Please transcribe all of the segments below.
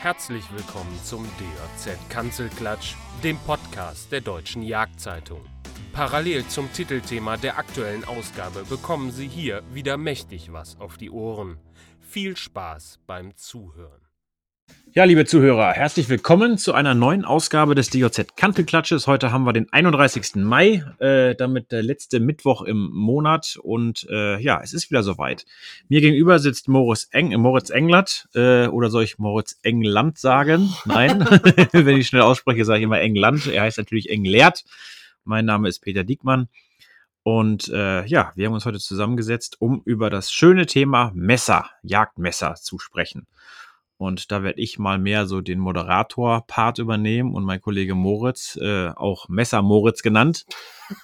Herzlich willkommen zum DJZ Kanzelklatsch, dem Podcast der Deutschen Jagdzeitung. Parallel zum Titelthema der aktuellen Ausgabe bekommen Sie hier wieder mächtig was auf die Ohren. Viel Spaß beim Zuhören. Ja, liebe Zuhörer, herzlich willkommen zu einer neuen Ausgabe des DJZ Kantelklatsches. Heute haben wir den 31. Mai, äh, damit der letzte Mittwoch im Monat und äh, ja, es ist wieder soweit. Mir gegenüber sitzt Moritz, Eng, Moritz Englert äh, oder soll ich Moritz England sagen? Nein, wenn ich schnell ausspreche, sage ich immer England. Er heißt natürlich Englert. Mein Name ist Peter Diekmann. Und äh, ja, wir haben uns heute zusammengesetzt, um über das schöne Thema Messer, Jagdmesser zu sprechen. Und da werde ich mal mehr so den Moderator-Part übernehmen und mein Kollege Moritz, äh, auch Messer Moritz genannt,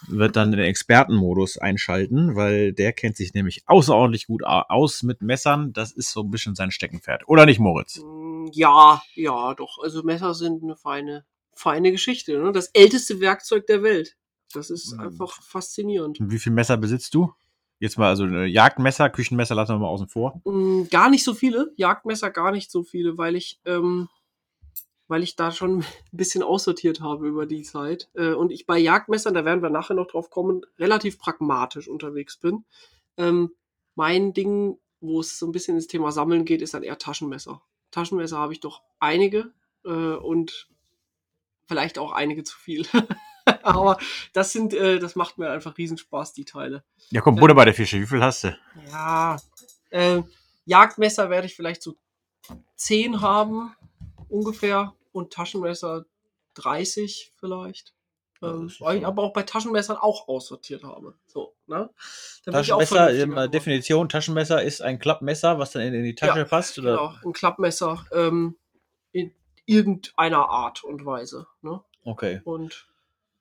wird dann den Expertenmodus einschalten, weil der kennt sich nämlich außerordentlich gut aus mit Messern. Das ist so ein bisschen sein Steckenpferd. Oder nicht, Moritz? Mm, Ja, ja, doch. Also Messer sind eine feine, feine Geschichte. Ne? Das älteste Werkzeug der Welt. Das ist Mhm. einfach faszinierend. Und wie viel Messer besitzt du? Jetzt mal, also äh, Jagdmesser, Küchenmesser lassen wir mal außen vor. Mm, Gar nicht so viele, Jagdmesser gar nicht so viele, weil ich, ähm, weil ich da schon ein bisschen aussortiert habe über die Zeit. Äh, und ich bei Jagdmessern, da werden wir nachher noch drauf kommen, relativ pragmatisch unterwegs bin. Ähm, mein Ding, wo es so ein bisschen ins Thema Sammeln geht, ist dann eher Taschenmesser. Taschenmesser habe ich doch einige äh, und vielleicht auch einige zu viel. Aber das sind, äh, das macht mir einfach Riesenspaß, die Teile. Ja, komm, Butter bei der Fische. Wie viel hast du? Ja, äh, Jagdmesser werde ich vielleicht so 10 haben, ungefähr. Und Taschenmesser 30 vielleicht. Ähm, weil ich aber auch bei Taschenmessern auch aussortiert habe. So, ne? Dann bin ich auch Taschenmesser, ähm. Taschenmesser, Taschenmesser ist ein Klappmesser, was dann in, in die Tasche Ja, passt? Oder? Genau, ein Klappmesser ähm, in irgendeiner Art und Weise. Ne? Okay. Und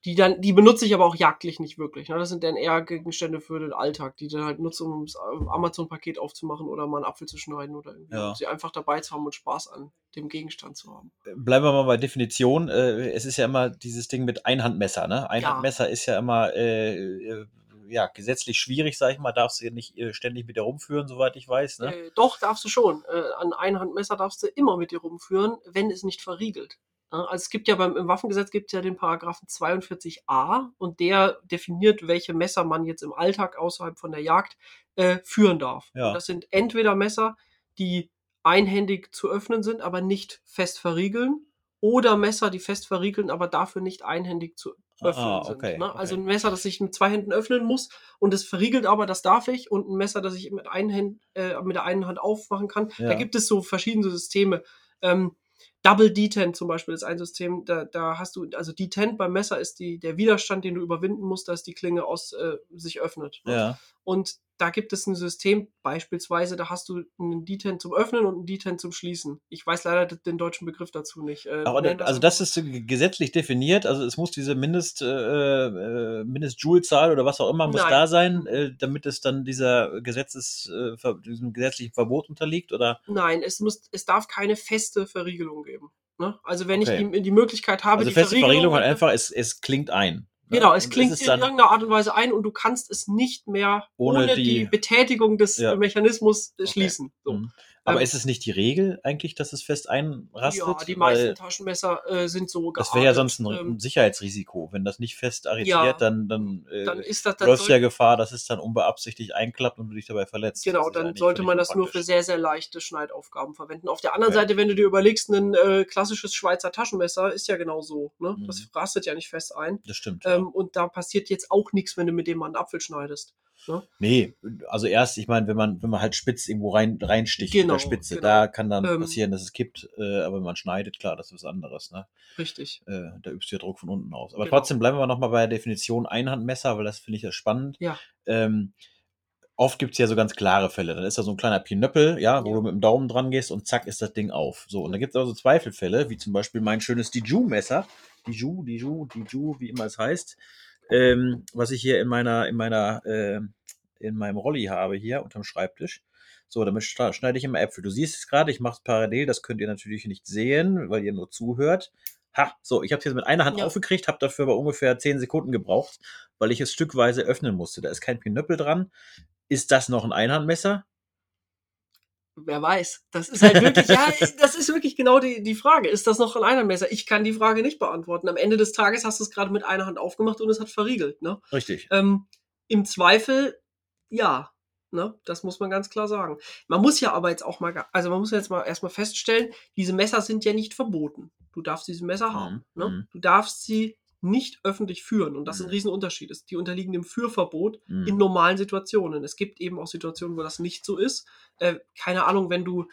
die dann, die benutze ich aber auch jagdlich nicht wirklich. Ne? Das sind dann eher Gegenstände für den Alltag, die dann halt nutze, um das Amazon-Paket aufzumachen oder mal einen Apfel zu schneiden oder irgendwie. Ja. Um sie einfach dabei zu haben und Spaß an dem Gegenstand zu haben. Bleiben wir mal bei Definition. Äh, es ist ja immer dieses Ding mit Einhandmesser. Ne? Einhandmesser ist ja immer äh, äh, ja, gesetzlich schwierig, sag ich mal. Darfst du ja nicht äh, ständig mit dir rumführen, soweit ich weiß. Ne? Äh, doch, darfst du schon. Äh, an Einhandmesser darfst du immer mit dir rumführen, wenn es nicht verriegelt. Ja, also es gibt ja beim im Waffengesetz gibt es ja den Paragraphen 42a und der definiert, welche Messer man jetzt im Alltag außerhalb von der Jagd äh, führen darf. Ja. Das sind entweder Messer, die einhändig zu öffnen sind, aber nicht fest verriegeln, oder Messer, die fest verriegeln, aber dafür nicht einhändig zu öffnen Ah, sind. okay, Ne? Also okay. ein Messer, das ich mit zwei Händen öffnen muss und es verriegelt aber, das darf ich, und ein Messer, das ich mit, einen Hand, äh, mit der einen Hand aufmachen kann. Ja. Da gibt es so verschiedene Systeme. Ähm, Double Detent zum Beispiel ist ein System, da, da hast du, also Detent beim Messer ist die, der Widerstand, den du überwinden musst, dass die Klinge aus äh, sich öffnet. ne? Ja. Und da gibt es ein System, beispielsweise, da hast du einen Detent zum Öffnen und einen Detent zum Schließen. Ich weiß leider den deutschen Begriff dazu nicht. Äh, Aber nennen also das ist gesetzlich definiert, also es muss diese Mindest, äh, äh, Mindest-Joule-Zahl oder was auch immer muss Nein. da sein, äh, damit es dann dieser Gesetzes, äh, diesem gesetzlichen Verbot unterliegt, oder? Nein, es muss, es darf keine feste Verriegelung geben. Ne? Also wenn Okay. ich die, die Möglichkeit habe, Also die feste Verriegelung hat äh, einfach, es, es klingt ein. Ne? Genau, es klingt in irgendeiner Art und Weise ein und du kannst es nicht mehr Ohne ohne, die- die, Betätigung des Ja. Mechanismus Okay. schließen. So. Mhm. Aber Ähm, ist es nicht die Regel eigentlich, dass es fest einrastet? Ja, die meisten Weil Taschenmesser äh, sind so das wäre ja geartet. sonst ein, Ähm, Sicherheitsrisiko. Wenn das nicht fest arretiert, Ja. dann, dann, äh, dann ist das, dann läufst ja Gefahr, dass es dann unbeabsichtigt einklappt und du dich dabei verletzt. genau, dann sollte man das nur für sehr, sehr leichte Schneidaufgaben verwenden. Auf der anderen Okay. Seite, wenn du dir überlegst, ein äh, klassisches Schweizer Taschenmesser ist ja genau so. Ne? Mhm. Das rastet ja nicht fest ein. Das stimmt. Ähm, und da passiert jetzt auch nichts, wenn du mit dem mal einen Apfel schneidest. Nee, also erst, ich meine, wenn man, wenn man halt spitz irgendwo rein, reinsticht Genau, mit der Spitze, genau. da kann dann Ähm, passieren, dass es kippt, äh, aber wenn man schneidet, klar, das ist was anderes, ne? Richtig. Äh, da übst du ja Druck von unten aus. Aber Genau. trotzdem bleiben wir nochmal bei der Definition Einhandmesser, weil das finde ich ja spannend. Ja. Ähm, oft gibt's ja so ganz klare Fälle. Dann ist da so ein kleiner Pinöppel, ja, wo Ja. du mit dem Daumen dran gehst und zack ist das Ding auf. So, und da gibt's also Zweifelfälle, wie zum Beispiel mein schönes Diju-Messer. Diju, Diju, Diju, wie immer es heißt. Ähm, was ich hier in meiner, in meiner, äh, in meinem Rolli habe, hier unterm Schreibtisch. So, damit schneide ich immer Äpfel. Du siehst es gerade, ich mache es parallel, das könnt ihr natürlich nicht sehen, weil ihr nur zuhört. Ha, so, ich habe es jetzt mit einer Hand Ja. aufgekriegt, habe dafür aber ungefähr 10 Sekunden gebraucht, weil ich es stückweise öffnen musste. Da ist kein Pinöppel dran. Ist das noch ein Einhandmesser? Wer weiß. Das ist halt wirklich, ja, das ist wirklich genau die, die Frage. Ist das noch ein Einhandmesser? Ich kann die Frage nicht beantworten. Am Ende des Tages hast du es gerade mit einer Hand aufgemacht und es hat verriegelt. Ne? Richtig. Ähm, Im Zweifel, ja. Ne? Das muss man ganz klar sagen. Man muss ja aber jetzt auch mal, also man muss jetzt mal erstmal feststellen, diese Messer sind ja nicht verboten. Du darfst diese Messer Mhm, haben. Ne? mhm. Du darfst sie nicht öffentlich führen. Und das ist ein Mhm. Riesenunterschied. ist. Die unterliegen dem Führverbot Mhm. in normalen Situationen. Es gibt eben auch Situationen, wo das nicht so ist. Äh, keine Ahnung, wenn du,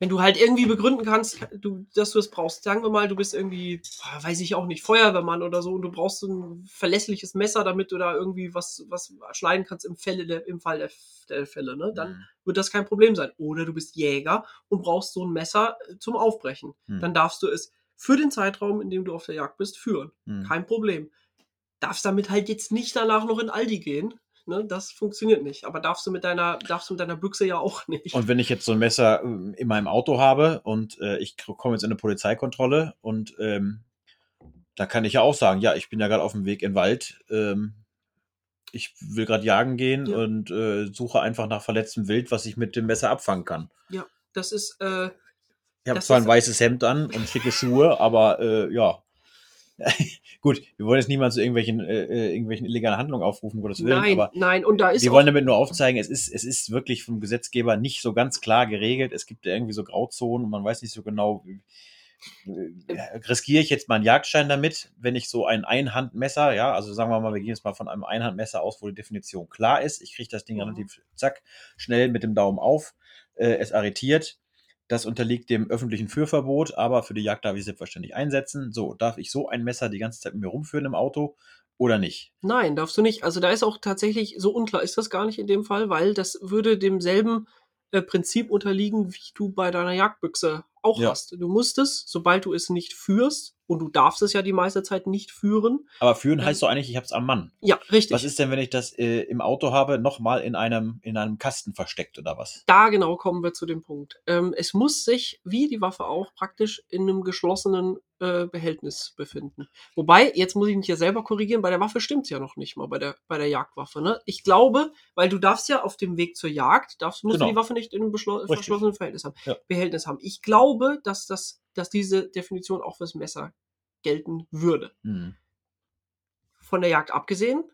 wenn du halt irgendwie begründen kannst, du, dass du es brauchst. Sagen wir mal, du bist irgendwie, ah, weiß ich auch nicht, Feuerwehrmann oder so und du brauchst so ein verlässliches Messer, damit du da irgendwie was, was schneiden kannst im, Fälle der, im Fall der, der Fälle. Ne? Dann Mhm. wird das kein Problem sein. Oder du bist Jäger und brauchst so ein Messer äh, zum Aufbrechen. Mhm. Dann darfst du es für den Zeitraum, in dem du auf der Jagd bist, führen. Mhm. Kein Problem. Darfst damit halt jetzt nicht danach noch in Aldi gehen. Ne? Das funktioniert nicht. Aber darfst du mit deiner, darfst du mit deiner Büchse ja auch nicht. Und wenn ich jetzt so ein Messer ähm, in meinem Auto habe und äh, ich komme jetzt in eine Polizeikontrolle und ähm, da kann ich ja auch sagen, ja, ich bin ja gerade auf dem Weg in den Wald, ähm, ich will gerade jagen gehen Ja. und äh, suche einfach nach verletztem Wild, was ich mit dem Messer abfangen kann. Das ist, äh, Ich habe zwar ein weißes Hemd an und schicke Schuhe, aber äh, ja. Gut, wir wollen jetzt niemand zu irgendwelchen, äh, äh, irgendwelchen illegalen Handlungen aufrufen, Gottes Willen, nein, aber nein. Und da ist wir wollen damit nur aufzeigen, es ist, es ist wirklich vom Gesetzgeber nicht so ganz klar geregelt. Es gibt ja irgendwie so Grauzonen und man weiß nicht so genau, äh, riskiere ich jetzt mal einen Jagdschein damit, wenn ich so ein Einhandmesser, ja, also sagen wir mal, wir gehen jetzt mal von einem Einhandmesser aus, wo die Definition klar ist. Ich kriege das Ding Mhm. relativ zack, schnell mit dem Daumen auf, äh, es arretiert. Das unterliegt dem öffentlichen Führverbot, aber für die Jagd darf ich selbstverständlich einsetzen. So, darf ich so ein Messer die ganze Zeit mit mir rumführen im Auto oder nicht? nein, darfst du nicht. Also da ist auch tatsächlich, so unklar ist das gar nicht in dem Fall, weil das würde demselben äh, Prinzip unterliegen, wie du bei deiner Jagdbüchse auch Ja. hast. Du musst es, sobald du es nicht führst, und du darfst es ja die meiste Zeit nicht führen. Aber führen heißt doch eigentlich, ich habe es am Mann. Ja, richtig. Was ist denn, wenn ich das äh, im Auto habe, nochmal in einem, in einem Kasten versteckt oder was? da genau kommen wir zu dem Punkt. Ähm, es muss sich, wie die Waffe auch, praktisch in einem geschlossenen äh, Behältnis befinden. Wobei, jetzt muss ich mich ja selber korrigieren, bei der Waffe stimmt's ja noch nicht mal, bei der, bei der Jagdwaffe. Ne? Ich glaube, weil du darfst ja auf dem Weg zur Jagd, darfst, musst Genau. du die Waffe nicht in einem verschlossenen Verhältnis haben, Ja. Behältnis haben. Ich glaube, dass, das, dass diese Definition auch fürs Messer gelten würde. Hm. Von der Jagd abgesehen,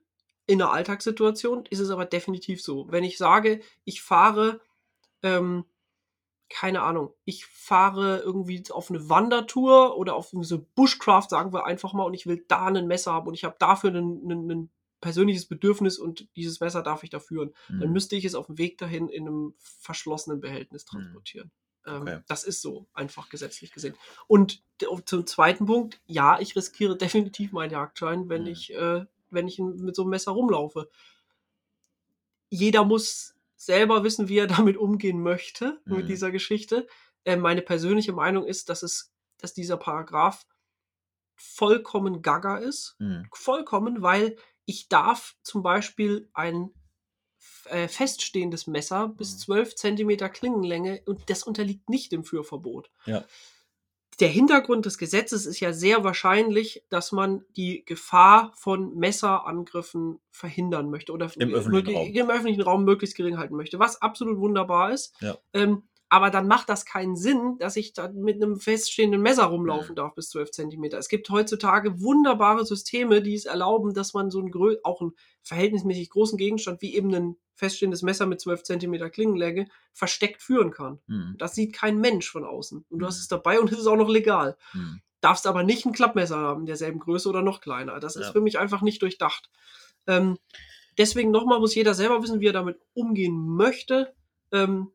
in einer Alltagssituation ist es aber definitiv so. Wenn ich sage, ich fahre, ähm, keine Ahnung, ich fahre irgendwie auf eine Wandertour oder auf so Bushcraft, sagen wir einfach mal, und ich will da ein Messer haben und ich habe dafür ein, persönliches Bedürfnis und dieses Messer darf ich da führen, dann Hm. müsste ich es auf dem Weg dahin in einem verschlossenen Behältnis transportieren. Ähm, Okay. Das ist so, einfach gesetzlich gesehen. Und d- zum zweiten Punkt, ja, ich riskiere definitiv meinen Jagdschein, wenn Mhm. ich, äh, wenn ich mit so einem Messer rumlaufe. Jeder muss selber wissen, wie er damit umgehen möchte, Mhm. mit dieser Geschichte. Äh, meine persönliche Meinung ist, dass es, dass dieser Paragraph vollkommen gaga ist Hm. vollkommen, weil ich darf zum Beispiel ein äh, feststehendes Messer bis Mhm. 12 Zentimeter Klingenlänge und das unterliegt nicht dem Führverbot. Ja. Der Hintergrund des Gesetzes ist ja sehr wahrscheinlich, dass man die Gefahr von Messerangriffen verhindern möchte oder Im öffentlichen Raum. im öffentlichen Raum möglichst gering halten möchte, was absolut wunderbar ist. Ja. Ähm, aber dann macht das keinen Sinn, dass ich da mit einem feststehenden Messer rumlaufen darf bis 12 Zentimeter. Es gibt heutzutage wunderbare Systeme, die es erlauben, dass man so einen auch einen verhältnismäßig großen Gegenstand wie eben ein feststehendes Messer mit 12 Zentimeter Klingenlänge versteckt führen kann. Hm. Das sieht kein Mensch von außen. Und du hast Mhm. es dabei und es ist auch noch legal. Hm. Darfst aber nicht ein Klappmesser haben, derselben Größe oder noch kleiner. Das ist Ja. für mich einfach nicht durchdacht. Ähm, deswegen nochmal muss jeder selber wissen, wie er damit umgehen möchte. Ähm,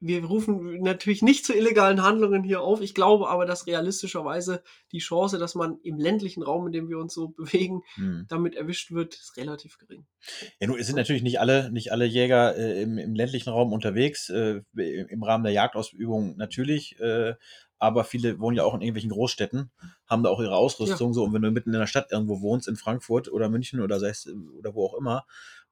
wir rufen natürlich nicht zu illegalen Handlungen hier auf. Ich glaube aber, dass realistischerweise die Chance, dass man im ländlichen Raum, in dem wir uns so bewegen, Hm. damit erwischt wird, ist relativ gering. Ja, nun es sind natürlich nicht alle, nicht alle Jäger äh, im, im ländlichen Raum unterwegs, äh, im Rahmen der Jagdausübung natürlich, äh, aber viele wohnen ja auch in irgendwelchen Großstädten, haben da auch ihre Ausrüstung so und wenn du mitten in der Stadt irgendwo wohnst, in Frankfurt oder München oder äh, oder wo auch immer,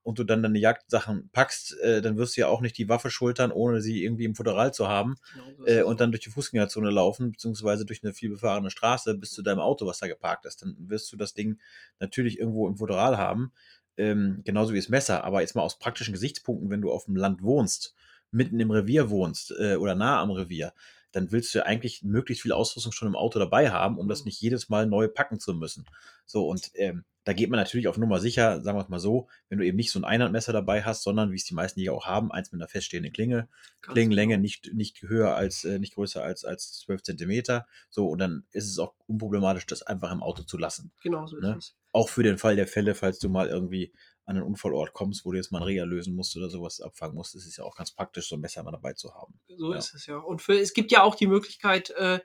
und du dann deine Jagdsachen packst, äh, dann wirst du ja auch nicht die Waffe schultern, ohne sie irgendwie im Futteral zu haben Genau, äh, und dann durch die Fußgängerzone laufen, beziehungsweise durch eine vielbefahrene Straße bis zu deinem Auto, was da geparkt ist. Dann wirst du das Ding natürlich irgendwo im Futteral haben, ähm, genauso wie das Messer. Aber jetzt mal aus praktischen Gesichtspunkten, wenn du auf dem Land wohnst, mitten im Revier wohnst äh, oder nah am Revier, dann willst du ja eigentlich möglichst viel Ausrüstung schon im Auto dabei haben, um das Mhm. nicht jedes Mal neu packen zu müssen. So, und ähm, da geht man natürlich auf Nummer sicher, sagen wir es mal so, wenn du eben nicht so ein Einhandmesser dabei hast, sondern wie es die meisten hier auch haben, eins mit einer feststehenden Klinge, Ganz Klingenlänge genau. nicht, nicht höher als, äh, nicht größer als, als 12 Zentimeter. So, und dann ist es auch unproblematisch, das einfach im Auto zu lassen. Genau so ist Ne? es. Auch für den Fall der Fälle, falls du mal irgendwie an einen Unfallort kommst, wo du jetzt mal einen Reger lösen musst oder sowas abfangen musst, ist es ja auch ganz praktisch, so ein Messer mal dabei zu haben. So Ja. ist es ja. Und für, es gibt ja auch die Möglichkeit, äh,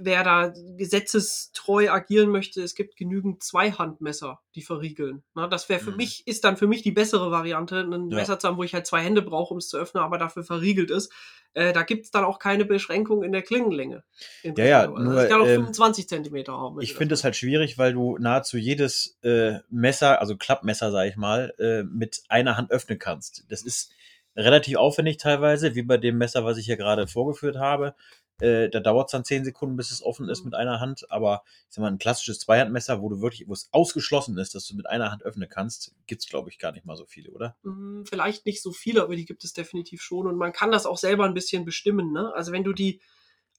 wer da gesetzestreu agieren möchte, es gibt genügend Zweihandmesser, die verriegeln. Na, das wäre für Mhm. mich, ist dann für mich die bessere Variante, ein Ja. Messer zu haben, wo ich halt zwei Hände brauche, um es zu öffnen, aber dafür verriegelt ist. Äh, da gibt es dann auch keine Beschränkung in der Klingenlänge. Ja, ja, Also nur, es kann auch ähm, 25 Zentimeter haben. Ich finde das es halt schwierig, weil du nahezu jedes äh, Messer, also Klappmesser, sag ich mal, äh, mit einer Hand öffnen kannst. Das ist relativ aufwendig teilweise, wie bei dem Messer, was ich hier gerade vorgeführt habe. Äh, da dauert es dann zehn Sekunden, bis es offen ist Mhm. mit einer Hand. Aber ich sag mal, ein klassisches Zweihandmesser, wo du wirklich, wo es ausgeschlossen ist, dass du mit einer Hand öffnen kannst, gibt's glaube ich, gar nicht mal so viele, oder? Mm, Vielleicht nicht so viele, aber die gibt es definitiv schon. Und man kann das auch selber ein bisschen bestimmen. Ne? Also wenn du die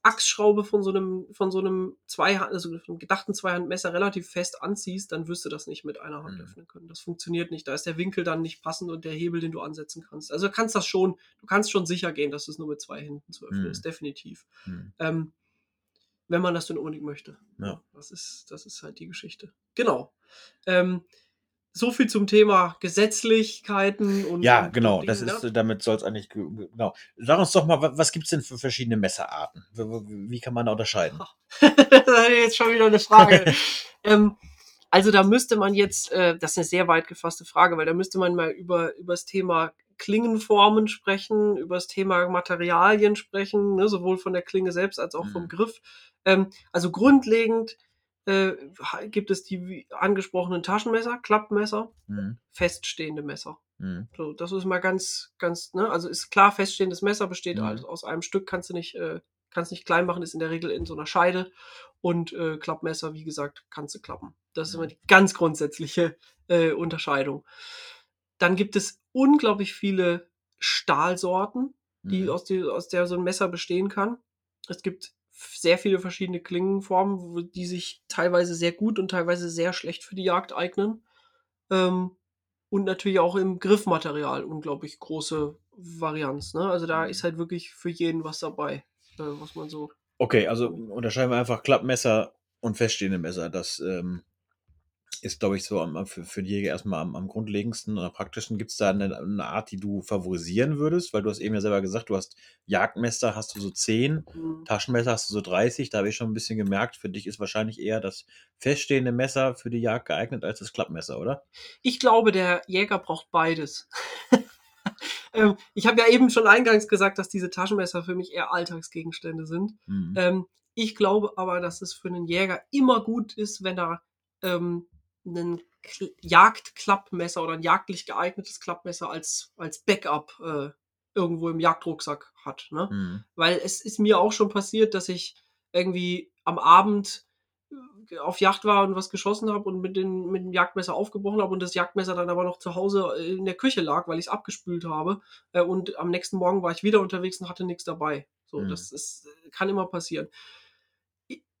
Achsschraube von so einem, von so einem Zweihand, also einem gedachten Zweihandmesser relativ fest anziehst, dann wirst du das nicht mit einer Hand Mhm. öffnen können. Das funktioniert nicht. Da ist der Winkel dann nicht passend und der Hebel, den du ansetzen kannst. Also du kannst das schon, du kannst schon sicher gehen, dass es nur mit zwei Händen zu öffnen Mhm. ist, definitiv. Hm. Ähm, wenn man das denn unbedingt möchte. Ja. Das ist, das ist halt die Geschichte. Genau. Ähm, so viel zum Thema Gesetzlichkeiten und. Ja, und, genau, und das Dinge, ist, ne? äh, damit soll es eigentlich, ge- ge- genau. Sag uns doch mal, wa- was gibt's denn für verschiedene Messerarten? Wie kann man da unterscheiden? das ist jetzt schon wieder eine Frage. ähm, also da müsste man jetzt, äh, das ist eine sehr weit gefasste Frage, weil da müsste man mal über, über das Thema Klingenformen sprechen, über das Thema Materialien sprechen, ne, sowohl von der Klinge selbst als auch vom Mhm. Griff. Ähm, also grundlegend äh, gibt es die angesprochenen Taschenmesser, Klappmesser, Hm, feststehende Messer. hm, So, das ist mal ganz, ganz, ne, also ist klar, feststehendes Messer besteht Mhm. halt aus einem Stück, kannst du nicht, äh, kannst nicht klein machen, ist in der Regel in so einer Scheide. Und äh, Klappmesser, wie gesagt, kannst du klappen. Das ist Mhm. immer die ganz grundsätzliche äh, Unterscheidung. Dann gibt es unglaublich viele Stahlsorten, die hm. aus, die, aus der so ein Messer bestehen kann. Es gibt sehr viele verschiedene Klingenformen, die sich teilweise sehr gut und teilweise sehr schlecht für die Jagd eignen. Ähm, und natürlich auch im Griffmaterial unglaublich große Varianz. Ne? Also da Mhm. ist halt wirklich für jeden was dabei, äh, was man so. Okay, also unterscheiden wir einfach Klappmesser und feststehende Messer. Das ähm, ist, glaube ich, so am, für, für die Jäger erstmal am, am grundlegendsten und am praktischsten. Gibt es da eine, eine Art, die du favorisieren würdest? Weil du hast eben ja selber gesagt, du hast Jagdmesser, hast du so 10, hm, Taschenmesser hast du so 30. Da habe ich schon ein bisschen gemerkt, für dich ist wahrscheinlich eher das feststehende Messer für die Jagd geeignet als das Klappmesser, oder? Ich glaube, der Jäger braucht beides. ähm, ich habe ja eben schon eingangs gesagt, dass diese Taschenmesser für mich eher Alltagsgegenstände sind. Mhm. Ähm, ich glaube aber, dass es für einen Jäger immer gut ist, wenn er ähm, ein Kl- Jagdklappmesser oder ein jagdlich geeignetes Klappmesser als, als Backup äh, irgendwo im Jagdrucksack hat. Ne? Mhm. Weil es ist mir auch schon passiert, dass ich irgendwie am Abend äh, auf Jagd war und was geschossen habe und mit, den, mit dem Jagdmesser aufgebrochen habe und das Jagdmesser dann aber noch zu Hause in der Küche lag, weil ich es abgespült habe. Äh, und am nächsten Morgen war ich wieder unterwegs und hatte nichts dabei. So, Mhm. das ist, äh, kann immer passieren.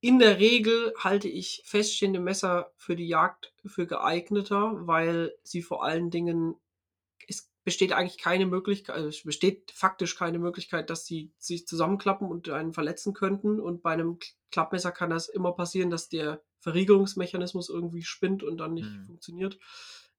In der Regel halte ich feststehende Messer für die Jagd für geeigneter, weil sie vor allen Dingen es besteht eigentlich keine Möglichkeit, also es besteht faktisch keine Möglichkeit, dass sie sich zusammenklappen und einen verletzen könnten. Und bei einem Klappmesser kann das immer passieren, dass der Verriegelungsmechanismus irgendwie spinnt und dann nicht Mhm. funktioniert.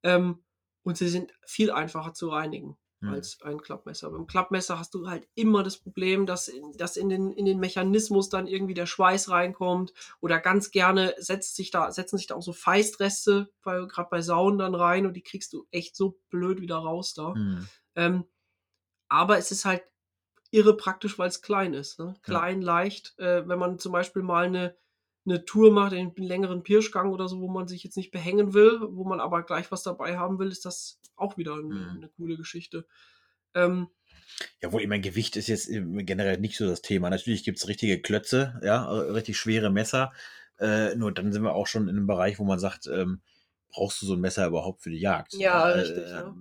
Ähm, und sie sind viel einfacher zu reinigen Mhm. als ein Klappmesser. Beim Klappmesser hast du halt immer das Problem, dass, in- dass in, den, in den Mechanismus dann irgendwie der Schweiß reinkommt oder ganz gerne setzt sich da, setzen sich da auch so Feistreste, gerade bei Sauen dann rein und die kriegst du echt so blöd wieder raus da. Mhm. Ähm, aber es ist halt irre praktisch, weil es klein ist. Ne? Klein, leicht. Äh, wenn man zum Beispiel mal eine, eine Tour macht, einen längeren Pirschgang oder so, wo man sich jetzt nicht behängen will, wo man aber gleich was dabei haben will, ist das auch wieder ein, Mhm. eine coole Geschichte. Ähm, Jawohl, ich mein Gewicht ist jetzt generell nicht so das Thema. Natürlich gibt's richtige Klötze, ja, äh, richtig schwere Messer. Äh, nur dann sind wir auch schon in einem Bereich, wo man sagt, ähm, brauchst du so ein Messer überhaupt für die Jagd? Ja, Äh, richtig, äh, ja.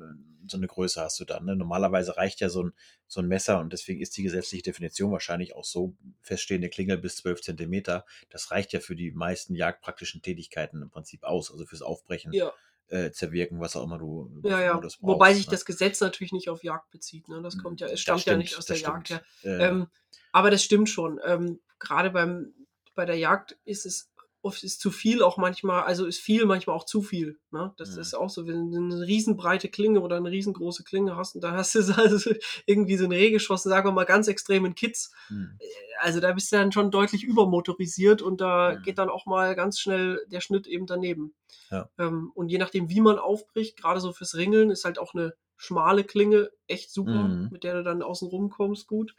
So eine Größe hast du dann. Ne? Normalerweise reicht ja so ein, so ein Messer und deswegen ist die gesetzliche Definition wahrscheinlich auch so feststehende Klingel bis 12 Zentimeter. Das reicht ja für die meisten jagdpraktischen Tätigkeiten im Prinzip aus, also fürs Aufbrechen. Ja, Äh, zerwirken, was auch immer du, ja, ja. brauchst, Wobei sich ne? das Gesetz natürlich nicht auf Jagd bezieht. Ne? Das kommt ja, es stammt ja stimmt, nicht aus der das Jagd stimmt. her. Äh, Ähm, aber das stimmt schon. Ähm, Gerade beim bei der Jagd ist es oft ist zu viel auch manchmal, also ist viel manchmal auch zu viel. Ne? Das Mhm. ist auch so, wenn du eine riesenbreite Klinge oder eine riesengroße Klinge hast und dann hast du so- also irgendwie so ein Reh geschossen, sagen wir mal ganz extrem in Kids. hm. Also da bist du dann schon deutlich übermotorisiert und da Mhm. geht dann auch mal ganz schnell der Schnitt eben daneben. Ja. Ähm, und je nachdem, wie man aufbricht, gerade so fürs Ringeln, ist halt auch eine schmale Klinge echt super, Mhm. mit der du dann außen rum kommst, gut.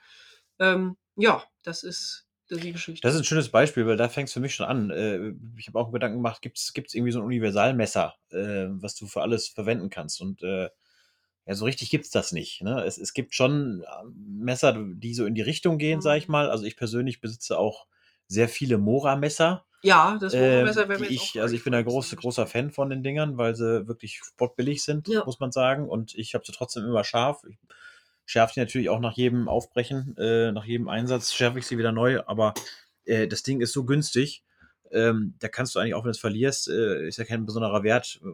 Ähm, ja, das ist die Geschichte. Das ist ein schönes Beispiel, weil da fängt es für mich schon an. Äh, Ich habe auch Gedanken gemacht, gibt es irgendwie so ein Universalmesser, äh, was du für alles verwenden kannst? Und äh, ja, so richtig gibt es das nicht. Ne? Es, es gibt schon äh, Messer, die so in die Richtung gehen, sag ich Mhm. mal. Also ich persönlich besitze auch sehr viele Mora-Messer. ja, das Äh, Messer wäre mir die jetzt ich, also ich bin da eingefallen, groß, das großer. Fan von den Dingern, weil sie wirklich spottbillig sind, Ja. muss man sagen. Und ich habe sie trotzdem immer scharf. Ich schärfe die natürlich auch nach jedem Aufbrechen, äh, nach jedem Einsatz schärfe ich sie wieder neu. Aber äh, das Ding ist so günstig, ähm, da kannst du eigentlich auch, wenn du es verlierst, äh, ist ja kein besonderer Wert, äh,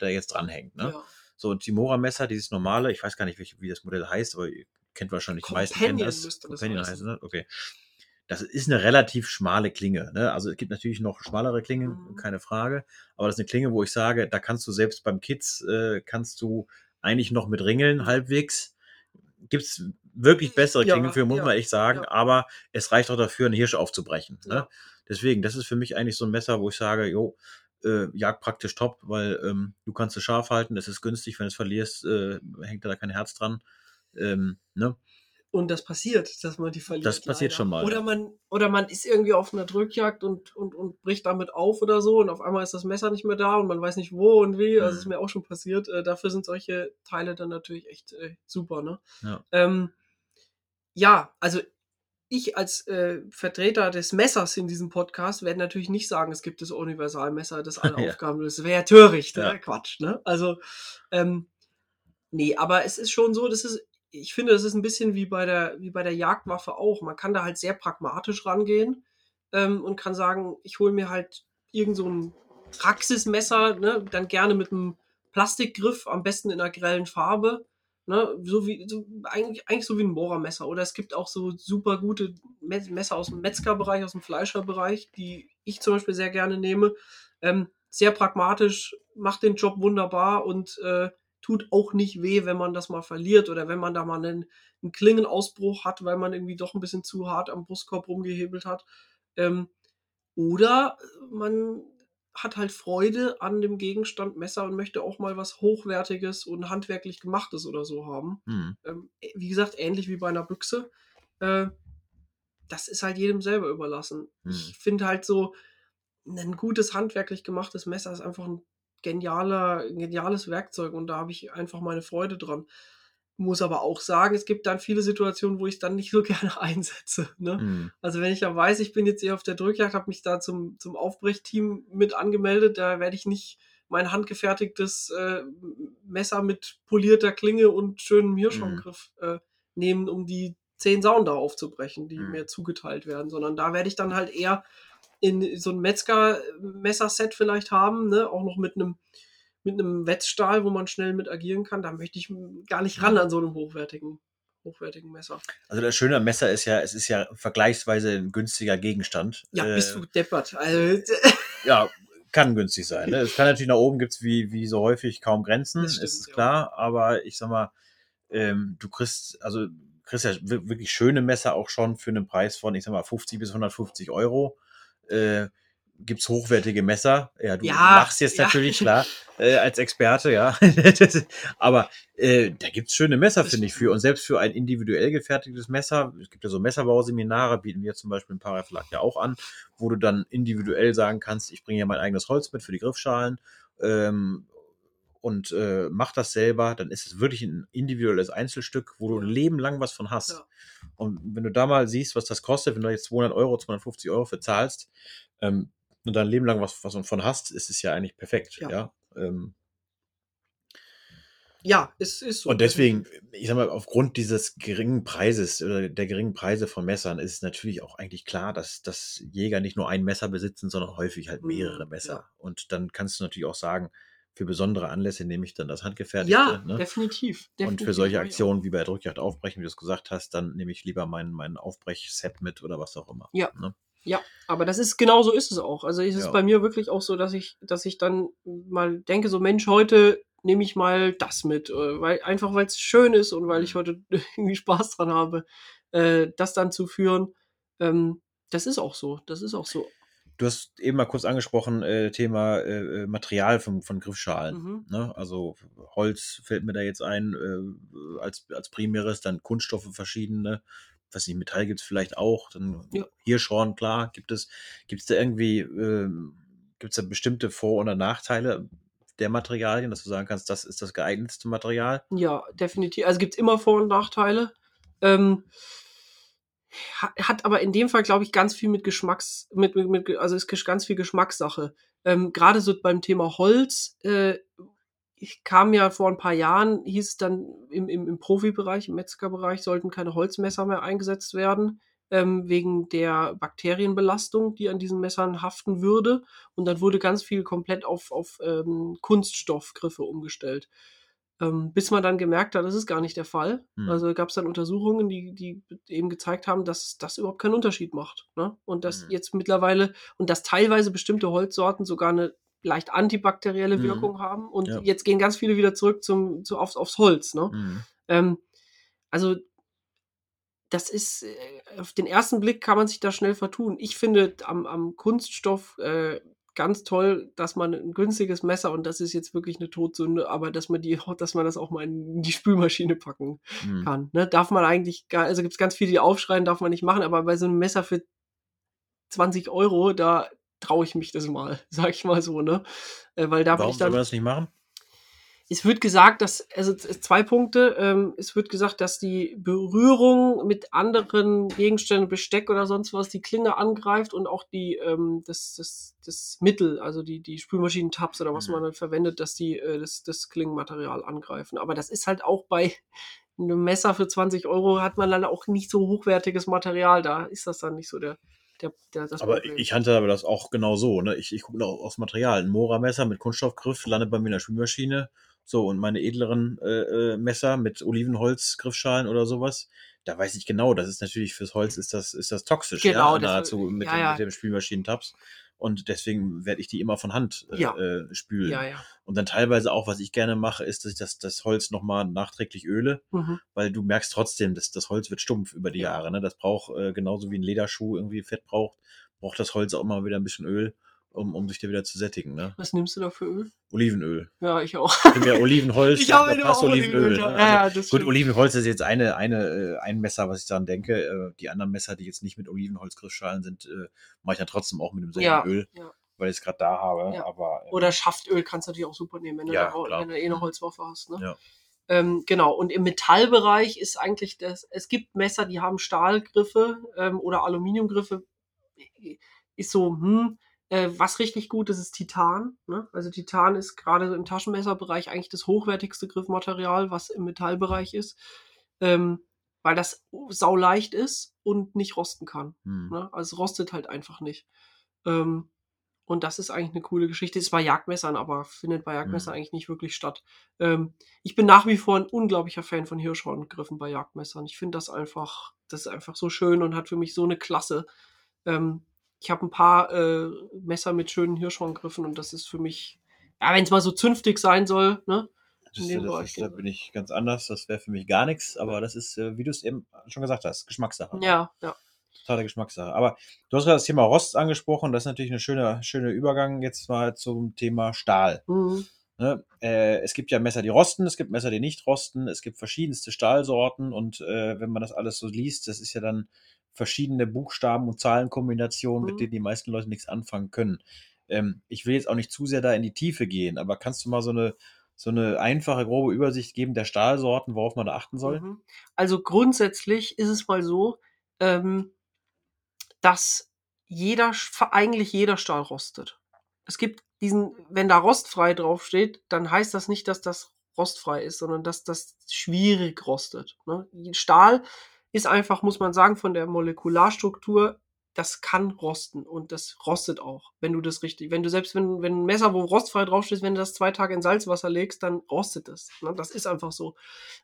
der jetzt dranhängt. Ne? Ja. So, und die Mora-Messer, dieses normale, ich weiß gar nicht, wie, wie das Modell heißt, aber ihr kennt wahrscheinlich die meisten kennen Companion das. das Companion heißt ne? Okay. Das ist eine relativ schmale Klinge. Ne? Also es gibt natürlich noch schmalere Klingen, Mhm. keine Frage. Aber das ist eine Klinge, wo ich sage, da kannst du selbst beim Kids, äh, kannst du eigentlich noch mit Ringeln halbwegs. Gibt es wirklich bessere Ja, Klingen für, muss ja, man echt sagen. ja. Aber es reicht auch dafür, einen Hirsch aufzubrechen. Ne? Ja. Deswegen, das ist für mich eigentlich so ein Messer, wo ich sage, jo, äh, jagt praktisch top, weil ähm, du kannst es scharf halten, es ist günstig, wenn du es verlierst, äh, hängt da kein Herz dran. Ähm, ne? Und das passiert, dass man die verliert. Das passiert schon mal, Oder man, oder man ist irgendwie auf einer Drückjagd und, und, und bricht damit auf oder so und auf einmal ist das Messer nicht mehr da und man weiß nicht wo und wie. Also Mhm. ist mir auch schon passiert. Äh, dafür sind solche Teile dann natürlich echt äh, super, ne? Ja. Ähm, ja, also ich als äh, Vertreter des Messers in diesem Podcast werde natürlich nicht sagen, es gibt das Universalmesser, das alle Ja. Aufgaben löst. Das wäre ja töricht, Ja. Ne? Quatsch, ne? Also, ähm, nee, aber es ist schon so, das ist, ich finde, das ist ein bisschen wie bei der, wie bei der Jagdwaffe auch. Man kann da halt sehr pragmatisch rangehen ähm, und kann sagen, ich hole mir halt irgend so ein Praxismesser, ne? dann gerne mit einem Plastikgriff, am besten in einer grellen Farbe. Ne, so wie so, eigentlich, eigentlich so wie ein Bohrermesser. Oder es gibt auch so super gute Me- Messer aus dem Metzgerbereich, aus dem Fleischerbereich, die ich zum Beispiel sehr gerne nehme. Ähm, sehr pragmatisch, macht den Job wunderbar und äh, tut auch nicht weh, wenn man das mal verliert oder wenn man da mal einen, einen Klingenausbruch hat, weil man irgendwie doch ein bisschen zu hart am Brustkorb rumgehebelt hat. Ähm, oder man hat halt Freude an dem Gegenstand Messer und möchte auch mal was Hochwertiges und handwerklich gemachtes oder so haben. Hm. Ähm, ä- wie gesagt, ähnlich wie bei einer Büchse. Äh, das ist halt jedem selber überlassen. Hm. Ich finde halt so, ein gutes handwerklich gemachtes Messer ist einfach ein genialer, geniales Werkzeug und da habe ich einfach meine Freude dran. Muss aber auch sagen, es gibt dann viele Situationen, wo ich es dann nicht so gerne einsetze. Ne? Hm. Also wenn ich ja weiß, ich bin jetzt eher auf der Drückjagd, habe mich da zum, zum Aufbrechteam mit angemeldet, da werde ich nicht mein handgefertigtes äh, Messer mit polierter Klinge und schönem Hirschangriff äh, nehmen, um die zehn Sauen da aufzubrechen, die Mhm. mir zugeteilt werden, sondern da werde ich dann halt eher in so ein Metzger-Messerset vielleicht haben, ne? auch noch mit einem mit einem Wetzstahl, wo man schnell mit agieren kann, da möchte ich gar nicht ran an so einem hochwertigen, hochwertigen Messer. Also das Schöne am Messer ist ja, es ist ja vergleichsweise ein günstiger Gegenstand. Ja, Äh, bist du deppert. Also, ja, kann günstig sein. Ne? Es kann natürlich nach oben gibt's wie, wie so häufig kaum Grenzen, stimmt, ist ja. klar. Aber ich sag mal, ähm, du kriegst, also kriegst ja wir- wirklich schöne Messer auch schon für einen Preis von, ich sag mal, 50 bis 150 Euro. Äh, gibt's hochwertige Messer. Ja, du Ja, lachst jetzt ja. natürlich, klar, äh, als Experte, ja. Aber äh, da gibt's schöne Messer, finde ich, für. Und selbst für ein individuell gefertigtes Messer, es gibt ja so Messerbauseminare, bieten wir zum Beispiel im Paraverlag ja auch an, wo du dann individuell sagen kannst, ich bringe ja mein eigenes Holz mit für die Griffschalen ähm, und äh, mach das selber, dann ist es wirklich ein individuelles Einzelstück, wo du ein. Leben lang was von hast. Ja. Und wenn du da mal siehst, was das kostet, wenn du jetzt 200 Euro, 250 Euro für zahlst ähm, und dein Leben lang was, was von hast, ist es ja eigentlich perfekt. Ja. Ja. Ähm, ja, es ist so. Und deswegen, ich sag mal, aufgrund dieses geringen Preises oder der geringen Preise von Messern ist es natürlich auch eigentlich klar, dass, dass Jäger nicht nur ein Messer besitzen, sondern häufig halt Mhm, mehrere Messer. ja. Und dann kannst du natürlich auch sagen, für besondere Anlässe nehme ich dann das handgefertigte. Ja, ne? definitiv, Und definitiv. für solche. Aktionen wie bei Drückjagd aufbrechen, wie du es gesagt hast, dann nehme ich lieber mein, mein Aufbrechset mit oder was auch immer. Ja. Ne? Ja, aber das ist genau so ist es auch. Also es ist Ja. bei mir wirklich auch so, dass ich, dass ich dann mal denke, so Mensch, heute nehme ich mal das mit, äh, weil einfach weil es schön ist und weil ich Mhm. heute irgendwie Spaß dran habe, äh, das dann zu führen. Ähm, das ist auch so. Das ist auch so. Du hast eben mal kurz angesprochen, äh, Thema äh, äh, Material von, von Griffschalen. Mhm. Ne? Also Holz fällt mir da jetzt ein äh, als, als primäres, dann Kunststoffe verschiedene. Was nicht, Metall gibt es vielleicht auch. Dann Ja. Hirschhorn, klar, gibt es. Gibt es da irgendwie, ähm, gibt es da bestimmte Vor- oder Nachteile der Materialien, dass du sagen kannst, das ist das geeignetste Material? Ja, definitiv. Also gibt es immer Vor- und Nachteile. Ähm, hat aber in dem Fall, glaube ich, ganz viel mit Geschmacks, mit, mit, mit also ist ganz viel Geschmackssache. Ähm, Gerade so beim Thema Holz, äh, ich kam ja vor ein paar Jahren, hieß es dann im, im, im Profibereich, im Metzgerbereich, sollten keine Holzmesser mehr eingesetzt werden, ähm, wegen der Bakterienbelastung, die an diesen Messern haften würde. Und dann wurde ganz viel komplett auf, auf ähm, Kunststoffgriffe umgestellt. Ähm, bis man dann gemerkt hat, das ist gar nicht der Fall. Hm. Also gab es dann Untersuchungen, die, die eben gezeigt haben, dass das überhaupt keinen Unterschied macht. Ne? Und dass Hm. jetzt mittlerweile und dass teilweise bestimmte Holzsorten sogar eine leicht antibakterielle Mhm. Wirkung haben. Und Ja. jetzt gehen ganz viele wieder zurück zum, zu, aufs, aufs Holz. Ne? Mhm. Ähm, also das ist, äh, auf den ersten Blick kann man sich da schnell vertun. Ich finde am, am Kunststoff äh, ganz toll, dass man ein günstiges Messer, und das ist jetzt wirklich eine Todsünde, aber dass man die, dass man das auch mal in die Spülmaschine packen Mhm. kann. Ne? Darf man eigentlich gar, also gibt es ganz viele, die aufschreien, darf man nicht machen, aber bei so einem Messer für 20 Euro, da traue ich mich das mal, sag ich mal so, ne? Äh, weil da Warum ich soll dann man das nicht machen? Es wird gesagt, dass, also zwei Punkte, ähm, es wird gesagt, dass die Berührung mit anderen Gegenständen, Besteck oder sonst was, die Klinge angreift und auch die, ähm, das, das, das Mittel, also die, die Spülmaschinen-Tabs oder was Mhm. man dann verwendet, dass die äh, das, das Klingenmaterial angreifen. Aber das ist halt auch bei einem Messer für 20 Euro hat man dann auch nicht so hochwertiges Material. Da ist das dann nicht so der, der, der das Aber Problem. ich handhabe das auch genau so. Ne? Ich, ich gucke auch aufs Material. Ein Mora-Messer mit Kunststoffgriff landet bei mir in der Spülmaschine. So, und meine edleren äh, äh, Messer mit Olivenholz-Griffschalen oder sowas, da weiß ich genau, das ist natürlich fürs Holz ist das, ist das toxisch, Genau, ja, das- nahezu mit, ja, ja. mit dem Spülmaschinentabs. Und deswegen werde ich die immer von Hand äh, Ja. äh, spülen. ja, ja. Und dann teilweise auch, was ich gerne mache, ist, dass ich das, das Holz nochmal nachträglich öle, Mhm. weil du merkst trotzdem, dass das Holz wird stumpf über die Ja. Jahre. Ne? Das braucht äh, genauso wie ein Lederschuh irgendwie Fett braucht, braucht das Holz auch immer wieder ein bisschen Öl, um, um sich da wieder zu sättigen. Ne? Was nimmst du da für Öl? Olivenöl. Ja, ich auch. Primär Olivenholz, Ich habe passt Olivenöl. Ja, ne? ja, Also, das gut. Olivenholz ist jetzt eine, eine, äh, ein Messer, was ich daran denke. Äh, Die anderen Messer, die jetzt nicht mit Olivenholzgriffschalen sind, äh, mache ich dann trotzdem auch mit demselben Ja, Öl, ja. weil ich es gerade da habe. Ja. Aber äh, Oder Schaftöl kannst du natürlich auch super nehmen, wenn, Ja, du, da, wenn du eh eine Holzwaffe hast. Ne? Ja. Ähm, genau, und im Metallbereich ist eigentlich das, es gibt Messer, die haben Stahlgriffe ähm, oder Aluminiumgriffe. Ist so, hm, äh, was richtig gut ist, ist Titan. Ne? Also Titan ist gerade so im Taschenmesserbereich eigentlich das hochwertigste Griffmaterial, was im Metallbereich ist. Ähm, weil das sauleicht ist und nicht rosten kann. hm. Ne? Also es rostet halt einfach nicht. Ähm, und das ist eigentlich eine coole Geschichte. Ist bei Jagdmessern, aber findet bei Jagdmessern Mhm. eigentlich nicht wirklich statt. Ähm, ich bin nach wie vor ein unglaublicher Fan von Hirschhorngriffen bei Jagdmessern. Ich finde das einfach, das ist einfach so schön und hat für mich so eine Klasse. Ähm, ich habe ein paar äh, Messer mit schönen Hirschhorngriffen und das ist für mich, ja, wenn es mal so zünftig sein soll, ne? Das, das ist, da bin ich ganz anders. Das wäre für mich gar nichts. Aber das ist, äh, wie du es eben schon gesagt hast, Geschmackssache. Ja, ja. Totale Geschmackssache. Aber du hast gerade das Thema Rost angesprochen. Das ist natürlich ein schöner, schöner Übergang jetzt mal zum Thema Stahl. Mhm. Ne? Äh, es gibt ja Messer, die rosten, es gibt Messer, die nicht rosten, es gibt verschiedenste Stahlsorten und äh, wenn man das alles so liest, das ist ja dann verschiedene Buchstaben und Zahlenkombinationen, Mhm. mit denen die meisten Leute nichts anfangen können. Ähm, ich will jetzt auch nicht zu sehr da in die Tiefe gehen, aber kannst du mal so eine, so eine einfache, grobe Übersicht geben der Stahlsorten, worauf man da achten soll? Mhm. Also grundsätzlich ist es mal so, ähm, dass jeder, eigentlich jeder Stahl rostet. Es gibt diesen, wenn da rostfrei draufsteht, dann heißt das nicht, dass das rostfrei ist, sondern dass das schwierig rostet. Ne? Stahl ist einfach, muss man sagen, von der Molekularstruktur, das kann rosten und das rostet auch, wenn du das richtig, wenn du selbst, wenn, wenn ein Messer, wo rostfrei draufsteht, wenn du das zwei Tage in Salzwasser legst, dann rostet es. Ne? Das ist einfach so.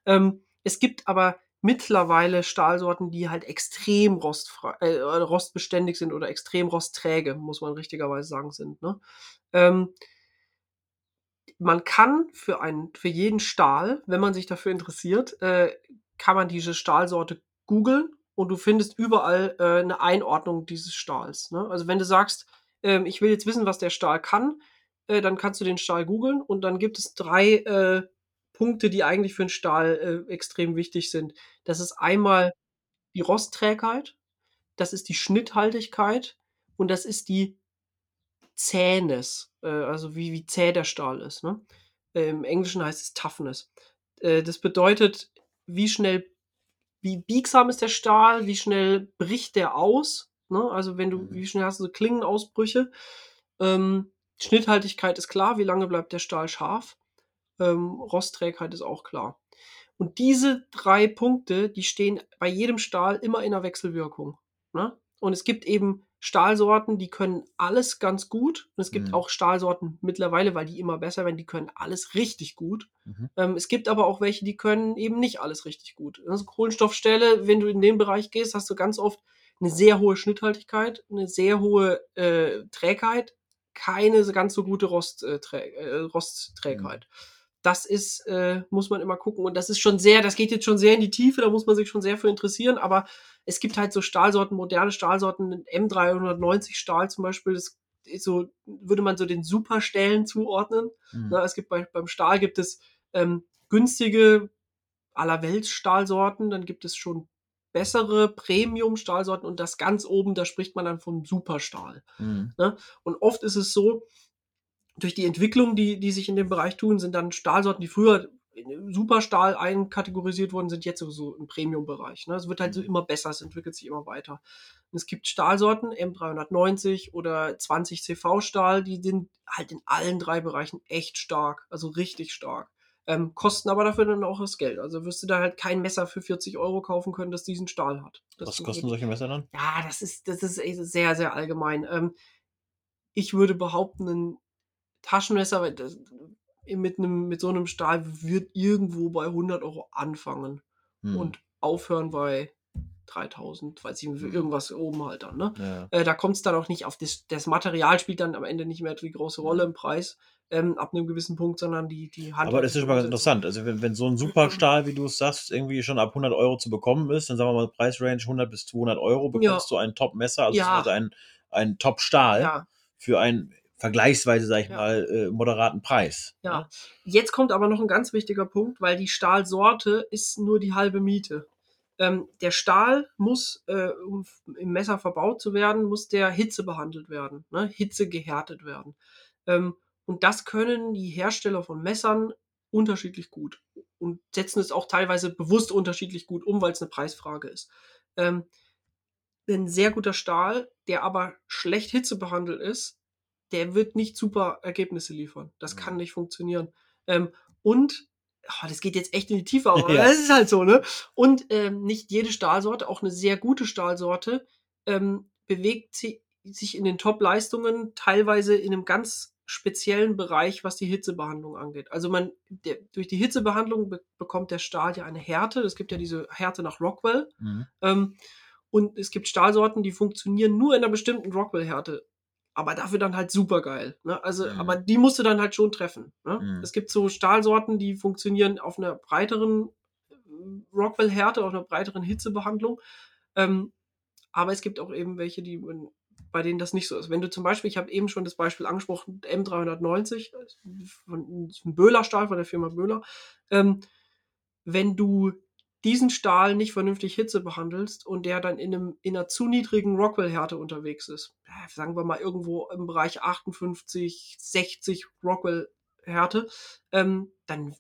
Ähm, es gibt aber mittlerweile Stahlsorten, die halt extrem rostfrei, äh, rostbeständig sind oder extrem rostträge, muss man richtigerweise sagen, sind. Ne? Ähm, man kann für einen, für jeden Stahl, wenn man sich dafür interessiert, äh, kann man diese Stahlsorte googeln und du findest überall äh, eine Einordnung dieses Stahls. Ne? Also wenn du sagst, äh, ich will jetzt wissen, was der Stahl kann, äh, dann kannst du den Stahl googeln und dann gibt es drei äh, Punkte, die eigentlich für einen Stahl äh, extrem wichtig sind. Das ist einmal die Rostträgheit, das ist die Schnitthaltigkeit und das ist die Zähnes, äh, also wie, wie zäh der Stahl ist. Ne? Äh, Im Englischen heißt es Toughness. Das bedeutet, wie schnell, wie biegsam ist der Stahl, wie schnell bricht der aus. Ne? Also wenn du, Mhm. wie schnell hast du so Klingenausbrüche. Ähm, Schnitthaltigkeit ist klar, wie lange bleibt der Stahl scharf. Ähm, Rostträgheit ist auch klar. Und diese drei Punkte, die stehen bei jedem Stahl immer in einer Wechselwirkung. Ne? Und es gibt eben Stahlsorten, die können alles ganz gut. Und es gibt Mhm. auch Stahlsorten mittlerweile, weil die immer besser werden, die können alles richtig gut. Mhm. Ähm, es gibt aber auch welche, die können eben nicht alles richtig gut. Also Kohlenstoffstelle, wenn du in den Bereich gehst, hast du ganz oft eine sehr hohe Schnitthaltigkeit, eine sehr hohe äh, Trägheit, keine ganz so gute Rost, äh, äh, Rostträgheit. Das ist, äh, muss man immer gucken. Und das ist schon sehr, das geht jetzt schon sehr in die Tiefe, da muss man sich schon sehr für interessieren. Aber es gibt halt so Stahlsorten, moderne Stahlsorten, M390 Stahl zum Beispiel, das ist so, würde man so den Superstellen zuordnen. Mhm. Ne, es gibt bei, beim Stahl gibt es ähm, günstige Allerwelts-Stahlsorten, dann gibt es schon bessere Premium-Stahlsorten und das ganz oben, da spricht man dann vom Superstahl. Mhm. Und oft ist es so, durch die Entwicklung, die, die sich in dem Bereich tun, sind dann Stahlsorten, die früher Superstahl einkategorisiert wurden, sind jetzt so, so im Premium-Bereich. Ne? Es wird halt so Mhm. immer besser, es entwickelt sich immer weiter. Und es gibt Stahlsorten, M390 oder 20 CV-Stahl, die sind halt in allen drei Bereichen echt stark, also richtig stark. Ähm, kosten aber dafür dann auch das Geld. Also wirst du da halt kein Messer für 40 Euro kaufen können, das diesen Stahl hat. Das Was kosten solche Messer dann? ja, das ist, das ist echt sehr, sehr allgemein. Ähm, ich würde behaupten, ein Taschenmesser weil das, mit, einem, mit so einem Stahl wird irgendwo bei 100 Euro anfangen Mhm. und aufhören bei 3000, weiß ich Mhm. irgendwas oben halt dann. Ne? ja. Äh, da kommt es dann auch nicht auf das, das Material spielt dann am Ende nicht mehr die große Rolle im Preis ähm, ab einem gewissen Punkt, sondern die, die Hand. Aber das ist schon mal ganz interessant. Also wenn, wenn so ein Superstahl, wie du es sagst, irgendwie schon ab 100 Euro zu bekommen ist, dann sagen wir mal Preisrange 100 bis 200 Euro, bekommst du ein Top-Messer, also, Ja. ein, ein Top-Stahl Ja, für einen vergleichsweise, sag ich Ja. mal, äh, moderaten Preis. Ja. Jetzt kommt aber noch ein ganz wichtiger Punkt, weil die Stahlsorte ist nur die halbe Miete. Ähm, der Stahl muss, äh, um im Messer verbaut zu werden, muss der Hitze behandelt werden, ne? Hitze gehärtet werden. Ähm, und das können die Hersteller von Messern unterschiedlich gut und setzen es auch teilweise bewusst unterschiedlich gut um, weil es eine Preisfrage ist. Ähm, ein sehr guter Stahl, der aber schlecht Hitze behandelt ist, der wird nicht super Ergebnisse liefern. Das kann nicht funktionieren. Ähm, und oh, das geht jetzt echt in die Tiefe, aber Ja. das ist halt so, ne? Und ähm, nicht jede Stahlsorte, auch eine sehr gute Stahlsorte, ähm, bewegt sie, sich in den Top-Leistungen teilweise in einem ganz speziellen Bereich, was die Hitzebehandlung angeht. Also man, der, durch die Hitzebehandlung be bekommt der Stahl ja eine Härte. Es gibt ja diese Härte nach Rockwell. Mhm. Ähm, und es gibt Stahlsorten, die funktionieren nur in einer bestimmten Rockwell-Härte. Aber dafür dann halt super geil. Ne? Also, Mhm. aber die musst du dann halt schon treffen. Ne? Mhm. Es gibt so Stahlsorten, die funktionieren auf einer breiteren äh, Rockwell-Härte, auf einer breiteren Hitzebehandlung. Ähm, aber es gibt auch eben welche, die bei denen das nicht so ist. Wenn du zum Beispiel, ich habe eben schon das Beispiel angesprochen, M390, von von Böhler-Stahl von der Firma Böhler, ähm, wenn du diesen Stahl nicht vernünftig Hitze behandelst und der dann in, einem, in einer zu niedrigen Rockwell-Härte unterwegs ist, sagen wir mal irgendwo im Bereich 58, 60 Rockwell-Härte, ähm, dann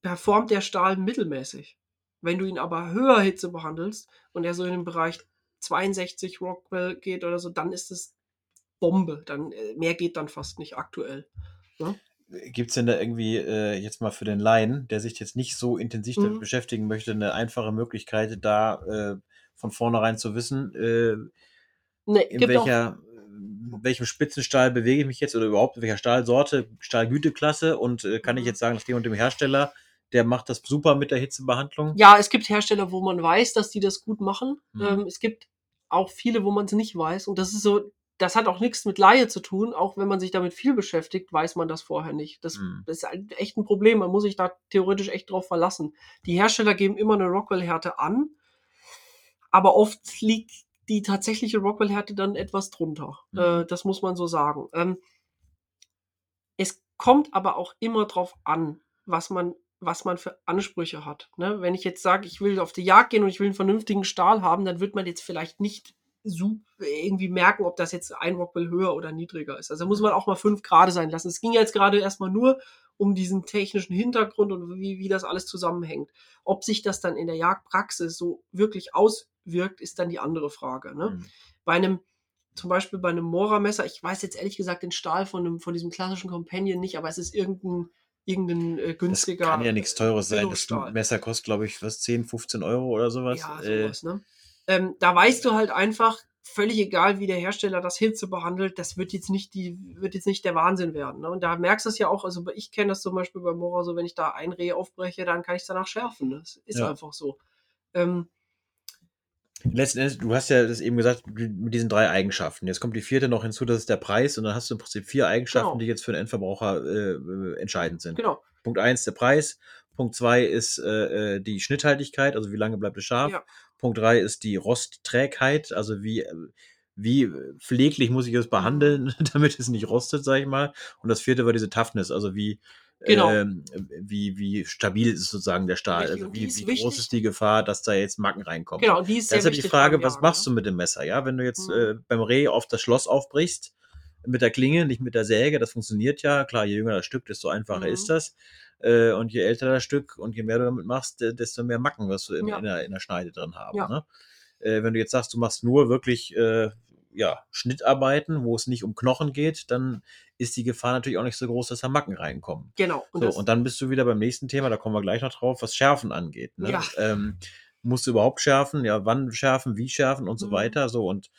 performt der Stahl mittelmäßig. Wenn du ihn aber höher Hitze behandelst und er so in den Bereich 62 Rockwell geht oder so, dann ist es Bombe. Dann, äh, mehr geht dann fast nicht aktuell. Gibt es denn da irgendwie äh, jetzt mal für den Laien, der sich jetzt nicht so intensiv damit Mhm. beschäftigen möchte, eine einfache Möglichkeit, da äh, von vornherein zu wissen, äh, Ne, in welcher, in welchem Spitzenstahl bewege ich mich jetzt oder überhaupt in welcher Stahlsorte, Stahlgüteklasse und äh, kann ich Mhm. jetzt sagen, nach dem und dem Hersteller, der macht das super mit der Hitzebehandlung? ja, es gibt Hersteller, wo man weiß, dass die das gut machen. Mhm. Ähm, es gibt auch viele, wo man es nicht weiß. Und das ist so, das hat auch nichts mit Laie zu tun. Auch wenn man sich damit viel beschäftigt, weiß man das vorher nicht. Das, Mhm. das ist halt echt ein Problem. Man muss sich da theoretisch echt drauf verlassen. Die Hersteller geben immer eine Rockwell-Härte an, aber oft liegt die tatsächliche Rockwell-Härte dann etwas drunter. Mhm. Äh, das muss man so sagen. Ähm, es kommt aber auch immer drauf an, was man, was man für Ansprüche hat. Ne? Wenn ich jetzt sage, ich will auf die Jagd gehen und ich will einen vernünftigen Stahl haben, dann wird man jetzt vielleicht nicht irgendwie merken, ob das jetzt ein Rockwell höher oder niedriger ist. Also muss man auch mal fünf Grad sein lassen. Es ging jetzt gerade erstmal nur um diesen technischen Hintergrund und wie, wie das alles zusammenhängt. Ob sich das dann in der Jagdpraxis so wirklich auswirkt, ist dann die andere Frage. Ne? Mhm. bei einem, zum Beispiel bei einem Mora-Messer, ich weiß jetzt ehrlich gesagt den Stahl von, einem, von diesem klassischen Companion nicht, aber es ist irgendein, irgendein äh, Das günstiger. kann ja nichts Teures sein. Das. Messer kostet, glaube ich, was, 10, 15 Euro oder sowas. Ja, Äh, sowas, ne? Ähm, da weißt du halt einfach, völlig egal, wie der Hersteller das Hitze behandelt, das wird jetzt nicht die, wird jetzt nicht der Wahnsinn werden. Ne? Und da merkst du es ja auch, also ich kenne das zum Beispiel bei Mora so, wenn ich da ein Reh aufbreche, dann kann ich es danach schärfen. Das ist Ja. einfach so. Ähm, Letzten Endes, du hast ja das eben gesagt, mit diesen drei Eigenschaften. Jetzt kommt die vierte noch hinzu, das ist der Preis. Und dann hast du im Prinzip vier Eigenschaften, Genau. die jetzt für den Endverbraucher äh, äh, entscheidend sind. genau. Punkt eins der Preis. Punkt zwei ist äh, äh, die Schnitthaltigkeit, also wie lange bleibt es scharf. Ja. Punkt drei ist die Rostträgheit, also wie, äh, wie pfleglich muss ich es behandeln, damit es nicht rostet, sag ich mal. Und das vierte war diese Toughness, also wie, Genau. ähm, wie, wie stabil ist sozusagen der Stahl, Richtig, also und die wie, wie wichtig. groß ist die Gefahr, dass da jetzt Macken reinkommen. Genau, die ist Da sehr ist ja die wichtig Frage, was machst ne? du mit dem Messer? Ja, wenn du jetzt Mhm. äh, beim Reh auf das Schloss aufbrichst, mit der Klinge, nicht mit der Säge, das funktioniert ja. Klar, je jünger das Stück, desto einfacher Mhm. ist das. Äh, und je älter das Stück und je mehr du damit machst, desto mehr Macken wirst du in, Ja. in, der, in der Schneide drin haben. Ja. Ne? Äh, wenn du jetzt sagst, du machst nur wirklich äh, ja, Schnittarbeiten, wo es nicht um Knochen geht, dann ist die Gefahr natürlich auch nicht so groß, dass da Macken reinkommen. Genau. Und So, und dann bist du wieder beim nächsten Thema, da kommen wir gleich noch drauf, was Schärfen angeht. Ne? Ja. Ähm, musst du überhaupt schärfen? Ja, wann schärfen, wie schärfen und so Mhm. weiter. So, und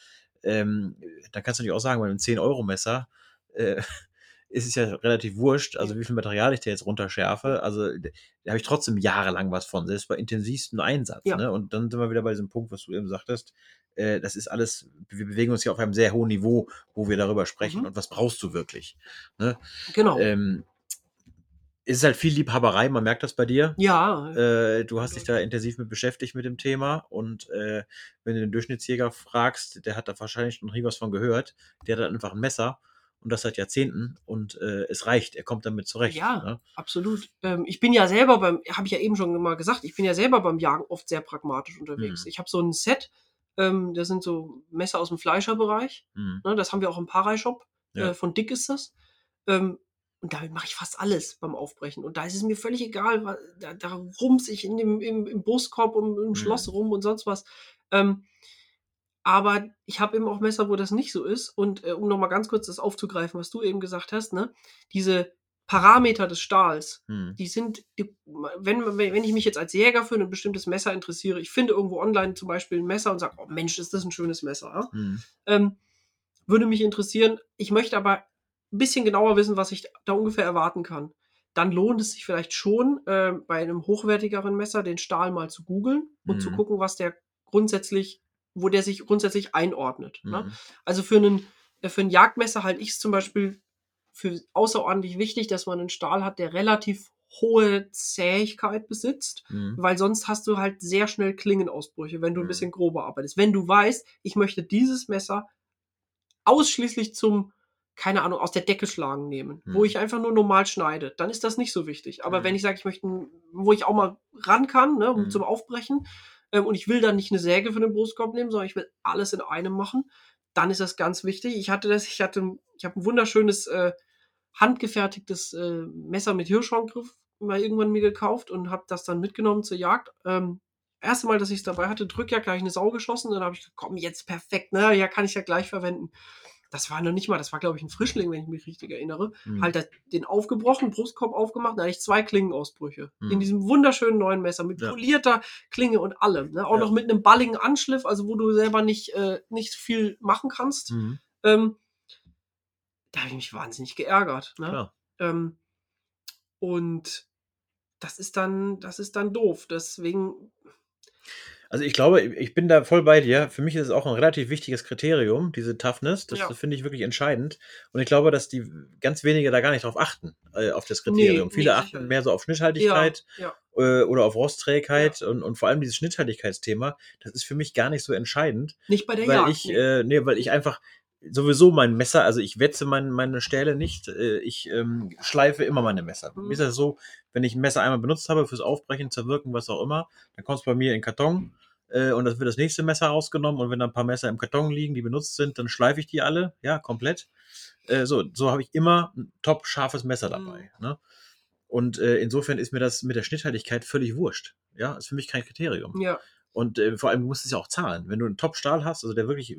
ähm, da kannst du natürlich auch sagen, bei einem 10-Euro-Messer äh, ist es ja relativ wurscht, also wie viel Material ich da jetzt runterschärfe. Also da habe ich trotzdem jahrelang was von, selbst bei intensivstem Einsatz. Ja. Ne? Und dann sind wir wieder bei diesem Punkt, was du eben sagtest. Äh, das ist alles, wir bewegen uns ja auf einem sehr hohen Niveau, wo wir darüber sprechen. Mhm. Und was brauchst du wirklich? Ne? genau. Ähm, es ist halt viel Liebhaberei, man merkt das bei dir. ja, Äh, du hast dich da intensiv mit beschäftigt mit dem Thema und äh, wenn du den Durchschnittsjäger fragst, der hat da wahrscheinlich noch nie was von gehört. Der hat einfach ein Messer und das seit Jahrzehnten und äh, es reicht, er kommt damit zurecht. Ja. Ne? absolut. Ähm, ich bin ja selber beim, habe ich ja eben schon mal gesagt, ich bin ja selber beim Jagen oft sehr pragmatisch unterwegs. Mhm. Ich habe so ein Set, ähm, das sind so Messer aus dem Fleischerbereich. Hm. Ne, das haben wir auch im Parai-Shop. Ja. Äh, von Dick ist das. Ähm, und damit mache ich fast alles beim Aufbrechen. Und da ist es mir völlig egal, da, da rums ich in dem, im, im Brustkorb und im Mhm. Schloss rum und sonst was. Ähm, aber ich habe eben auch Messer, wo das nicht so ist. Und äh, um nochmal ganz kurz das aufzugreifen, was du eben gesagt hast, ne? diese Parameter des Stahls, Hm. die sind, die, wenn, wenn wenn ich mich jetzt als Jäger für ein bestimmtes Messer interessiere, ich finde irgendwo online zum Beispiel ein Messer und sage, oh Mensch, ist das ein schönes Messer. Ja? Hm. Ähm, würde mich interessieren. Ich möchte aber ein bisschen genauer wissen, was ich da ungefähr erwarten kann. Dann lohnt es sich vielleicht schon, äh, bei einem hochwertigeren Messer den Stahl mal zu googeln und Mhm. zu gucken, was der grundsätzlich, wo der sich grundsätzlich einordnet. Ne? Hm. Also für einen, äh, für ein Jagdmesser halte ich es zum Beispiel für außerordentlich wichtig, dass man einen Stahl hat, der relativ hohe Zähigkeit besitzt, Hm. weil sonst hast du halt sehr schnell Klingenausbrüche, wenn du ein Mhm. bisschen grober arbeitest. Wenn du weißt, ich möchte dieses Messer ausschließlich zum, keine Ahnung, aus der Decke schlagen nehmen, wo Mhm. ich einfach nur normal schneide, dann ist das nicht so wichtig. Aber Mhm. wenn ich sage, ich möchte, wo ich auch mal ran kann, ne, Mhm. zum Aufbrechen, ähm, und ich will dann nicht eine Säge für den Brustkorb nehmen, sondern ich will alles in einem machen, dann ist das ganz wichtig. Ich hatte das, ich hatte, ich habe ein wunderschönes äh, handgefertigtes äh, Messer mit Hirschhorngriff mal irgendwann mir gekauft und habe das dann mitgenommen zur Jagd. Ähm, erste Mal, dass ich es dabei hatte, Drückjagd, habe ich eine Sau geschossen, dann habe ich gesagt, komm, jetzt perfekt, ne, ja, kann ich ja gleich verwenden. Das war noch nicht mal, das war glaube ich ein Frischling, wenn ich mich richtig erinnere, Mhm. halt das- den aufgebrochen, Brustkorb aufgemacht, da hatte ich zwei Klingenausbrüche. Mhm. In diesem wunderschönen neuen Messer mit Ja. polierter Klinge und allem. Ne? Auch Ja. noch mit einem balligen Anschliff, also wo du selber nicht, äh, nicht viel machen kannst. Mhm. Ähm, da habe ich mich wahnsinnig geärgert. Ne? Ähm, und das ist dann, das ist dann doof. Deswegen, Also ich glaube, ich bin da voll bei dir. Für mich ist es auch ein relativ wichtiges Kriterium, diese Toughness. Das Ja. finde ich wirklich entscheidend. Und ich glaube, dass die ganz wenige da gar nicht drauf achten, äh, auf das Nee, Kriterium. Viele nee, achten mehr so auf Schnitthaltigkeit ja, äh, oder auf Rostträgheit und, und vor allem dieses Schnitthaltigkeitsthema. Das ist für mich gar nicht so entscheidend, nicht bei der weil Jagd. ich, nee. äh, nee, weil ich einfach sowieso mein Messer, also ich wetze mein, meine Stähle nicht, äh, ich ähm, schleife immer meine Messer. Mhm. Mir ist das so, wenn ich ein Messer einmal benutzt habe fürs Aufbrechen, Zerwirken, was auch immer, dann kommt es bei mir in den Karton äh, und das wird das nächste Messer rausgenommen und wenn da ein paar Messer im Karton liegen, die benutzt sind, dann schleife ich die alle, ja, komplett. Äh, so so habe ich immer ein top scharfes Messer dabei. Ne? Und äh, insofern ist mir das mit der Schnitthaltigkeit völlig wurscht. Ja, ist für mich kein Kriterium. ja, Und äh, vor allem, du musst es ja auch zahlen. Wenn du einen Top-Stahl hast, also der wirklich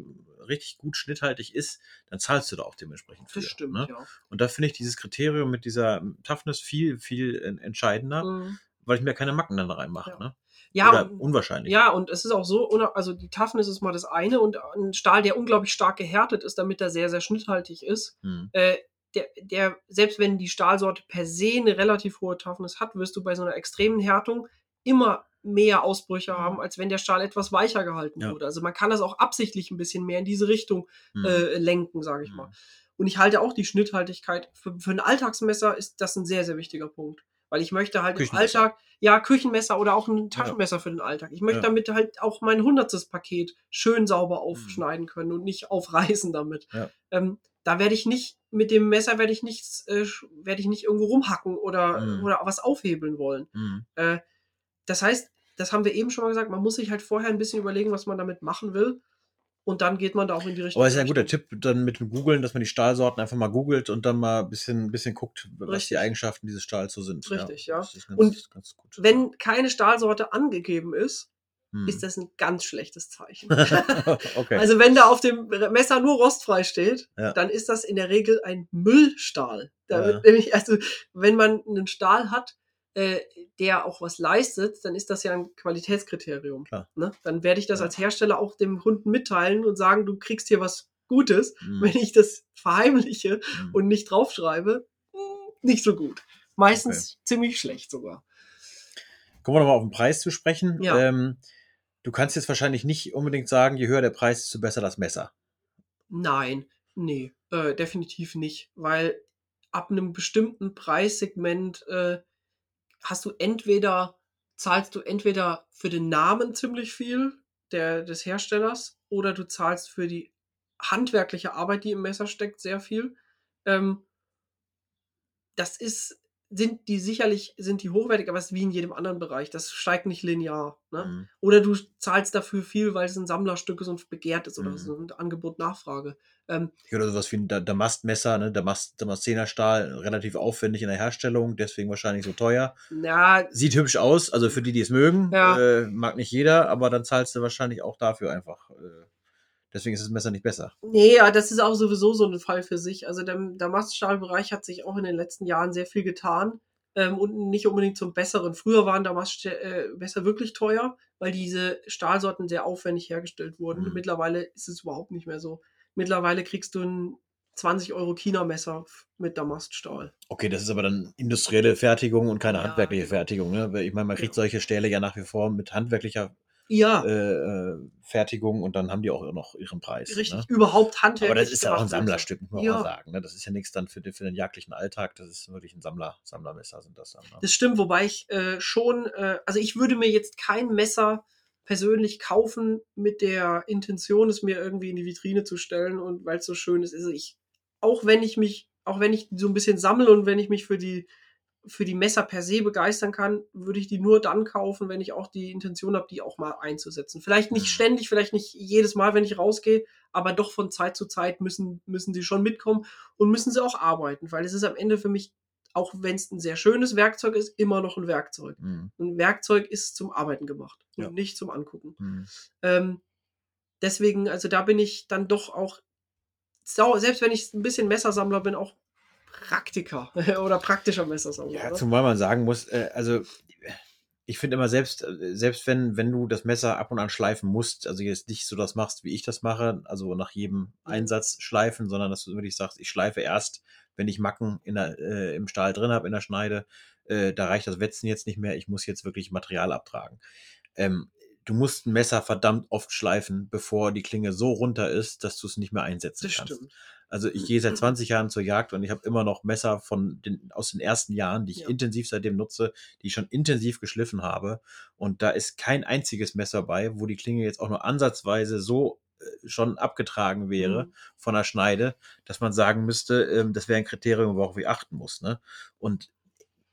richtig gut schnitthaltig ist, dann zahlst du da auch dementsprechend für. das stimmt, Ne? ja. Und da finde ich dieses Kriterium mit dieser Toughness viel, viel entscheidender, Mhm. weil ich mir keine Macken dann da reinmache. Ja. Ne? Ja, Oder unwahrscheinlich. Ja, und es ist auch so, also die Toughness ist mal das eine und ein Stahl, der unglaublich stark gehärtet ist, damit er sehr, sehr schnitthaltig ist, Hm. äh, der, der, selbst wenn die Stahlsorte per se eine relativ hohe Toughness hat, wirst du bei so einer extremen Härtung immer mehr Ausbrüche haben, als wenn der Stahl etwas weicher gehalten Ja. wurde. Also man kann das auch absichtlich ein bisschen mehr in diese Richtung Hm. äh, lenken, sage ich Hm. mal. Und ich halte auch die Schnitthaltigkeit für, für ein Alltagsmesser ist das ein sehr, sehr wichtiger Punkt. Weil ich möchte halt im. Alltag, ja, Küchenmesser oder auch ein Taschenmesser für den Alltag. Ich möchte Ja. damit halt auch mein hundertstes Paket schön sauber aufschneiden können und nicht aufreißen damit. Ja. Ähm, da werde ich nicht, mit dem Messer werde ich nichts, äh, werde ich nicht irgendwo rumhacken oder, Mhm. oder was aufhebeln wollen. Hm. Äh, das heißt, das haben wir eben schon mal gesagt, man muss sich halt vorher ein bisschen überlegen, was man damit machen will. Und dann geht man da auch in die Richtung. Aber es ist ja ein guter Tipp, dann mit dem Googeln, dass man die Stahlsorten einfach mal googelt und dann mal ein bisschen, bisschen guckt, was Richtig. die Eigenschaften dieses Stahls so sind. Richtig, ja. Das ist ganz, Und ganz gut. Wenn keine Stahlsorte angegeben ist, Hm. ist das ein ganz schlechtes Zeichen. okay. Also wenn da auf dem Messer nur rostfrei steht, Ja. dann ist das in der Regel ein Müllstahl. Da Ja. nämlich, also wenn man einen Stahl hat, äh, der auch was leistet, dann ist das ja ein Qualitätskriterium. Ne? Dann werde ich das Ja. als Hersteller auch dem Kunden mitteilen und sagen, du kriegst hier was Gutes. Hm. Wenn ich das verheimliche Hm. und nicht draufschreibe, mh, nicht so gut. Meistens ziemlich schlecht sogar. Kommen wir nochmal auf den Preis zu sprechen. Ja. Ähm, du kannst jetzt wahrscheinlich nicht unbedingt sagen, je höher der Preis, desto besser das Messer. Nein, nee, äh, definitiv nicht, weil ab einem bestimmten Preissegment äh, hast du entweder, zahlst du entweder für den Namen ziemlich viel der, des Herstellers oder du zahlst für die handwerkliche Arbeit, die im Messer steckt, sehr viel. Ähm, das ist, sind die sicherlich, sind die hochwertig, aber es ist wie in jedem anderen Bereich. Das steigt nicht linear. Ne? Hm. Oder du zahlst dafür viel, weil es ein Sammlerstück ist und begehrt ist oder Mhm. so ein Angebot-Nachfrage. Ähm, Oder sowas wie ein Da- Damastmesser, ne? Damast, Damaszenerstahl, relativ aufwendig in der Herstellung, deswegen wahrscheinlich so teuer. na, Sieht hübsch aus, also für die, die es mögen. Ja. Äh, mag nicht jeder, aber dann zahlst du wahrscheinlich auch dafür einfach. Äh, deswegen ist das Messer nicht besser. nee, ja, das ist auch sowieso so ein Fall für sich. Also der Damaststahlbereich hat sich auch in den letzten Jahren sehr viel getan. Ähm, und nicht unbedingt zum Besseren. Früher waren Damastmesser wirklich teuer, weil diese Stahlsorten sehr aufwendig hergestellt wurden. Mhm. Mittlerweile ist es überhaupt nicht mehr so. Mittlerweile kriegst du ein 20 Euro China-Messer mit Damaststahl. Okay, das ist aber dann industrielle Fertigung und keine Ja, handwerkliche. Fertigung. Ne? Ich meine, man kriegt Genau. solche Stähle ja nach wie vor mit handwerklicher Ja, äh, äh, Fertigung und dann haben die auch noch ihren Preis. richtig. Ne? Überhaupt handwerklich. Aber das ist ja auch ein. Sammlerstück, muss man Ja. auch sagen. Ne? Das ist ja nichts dann für den, für den jagdlichen Alltag. Das ist wirklich ein Sammler, Sammlermesser sind das dann. Ne? Das stimmt, wobei ich äh, schon, äh, also ich würde mir jetzt kein Messer persönlich kaufen mit der Intention, es mir irgendwie in die Vitrine zu stellen und weil es so schön ist. Also ich, auch wenn ich mich, auch wenn ich so ein bisschen sammle und wenn ich mich für die für die Messer per se begeistern kann, würde ich die nur dann kaufen, wenn ich auch die Intention habe, die auch mal einzusetzen. Vielleicht nicht Mhm. ständig, vielleicht nicht jedes Mal, wenn ich rausgehe, aber doch von Zeit zu Zeit müssen, müssen sie schon mitkommen und müssen sie auch arbeiten, weil es ist am Ende für mich, auch wenn es ein sehr schönes Werkzeug ist, immer noch ein Werkzeug. Mhm. Ein Werkzeug ist zum Arbeiten gemacht und Ja. nicht zum Angucken. Mhm. Ähm, deswegen, also da bin ich dann doch auch selbst wenn ich ein bisschen Messersammler bin, auch Praktiker oder praktischer Messersammler. Ja, oder? zumal man sagen muss, äh, also ich finde immer selbst, äh, selbst wenn, wenn du das Messer ab und an schleifen musst, also jetzt nicht so das machst, wie ich das mache, also nach jedem Einsatz schleifen, sondern dass du wirklich sagst, ich schleife erst, wenn ich Macken der, äh, im Stahl drin habe, in der Schneide, äh, da reicht das Wetzen jetzt nicht mehr, ich muss jetzt wirklich Material abtragen. Ähm, du musst ein Messer verdammt oft schleifen, bevor die Klinge so runter ist, dass du es nicht mehr einsetzen das kannst. stimmt. Also ich gehe seit 20 Jahren zur Jagd und ich habe immer noch Messer von den, aus den ersten Jahren, die ich Ja. intensiv seitdem nutze, die ich schon intensiv geschliffen habe. Und da ist kein einziges Messer bei, wo die Klinge jetzt auch nur ansatzweise so schon abgetragen wäre Mhm. von der Schneide, dass man sagen müsste, ähm, das wäre ein Kriterium, worauf ich achten muss. Ne? Und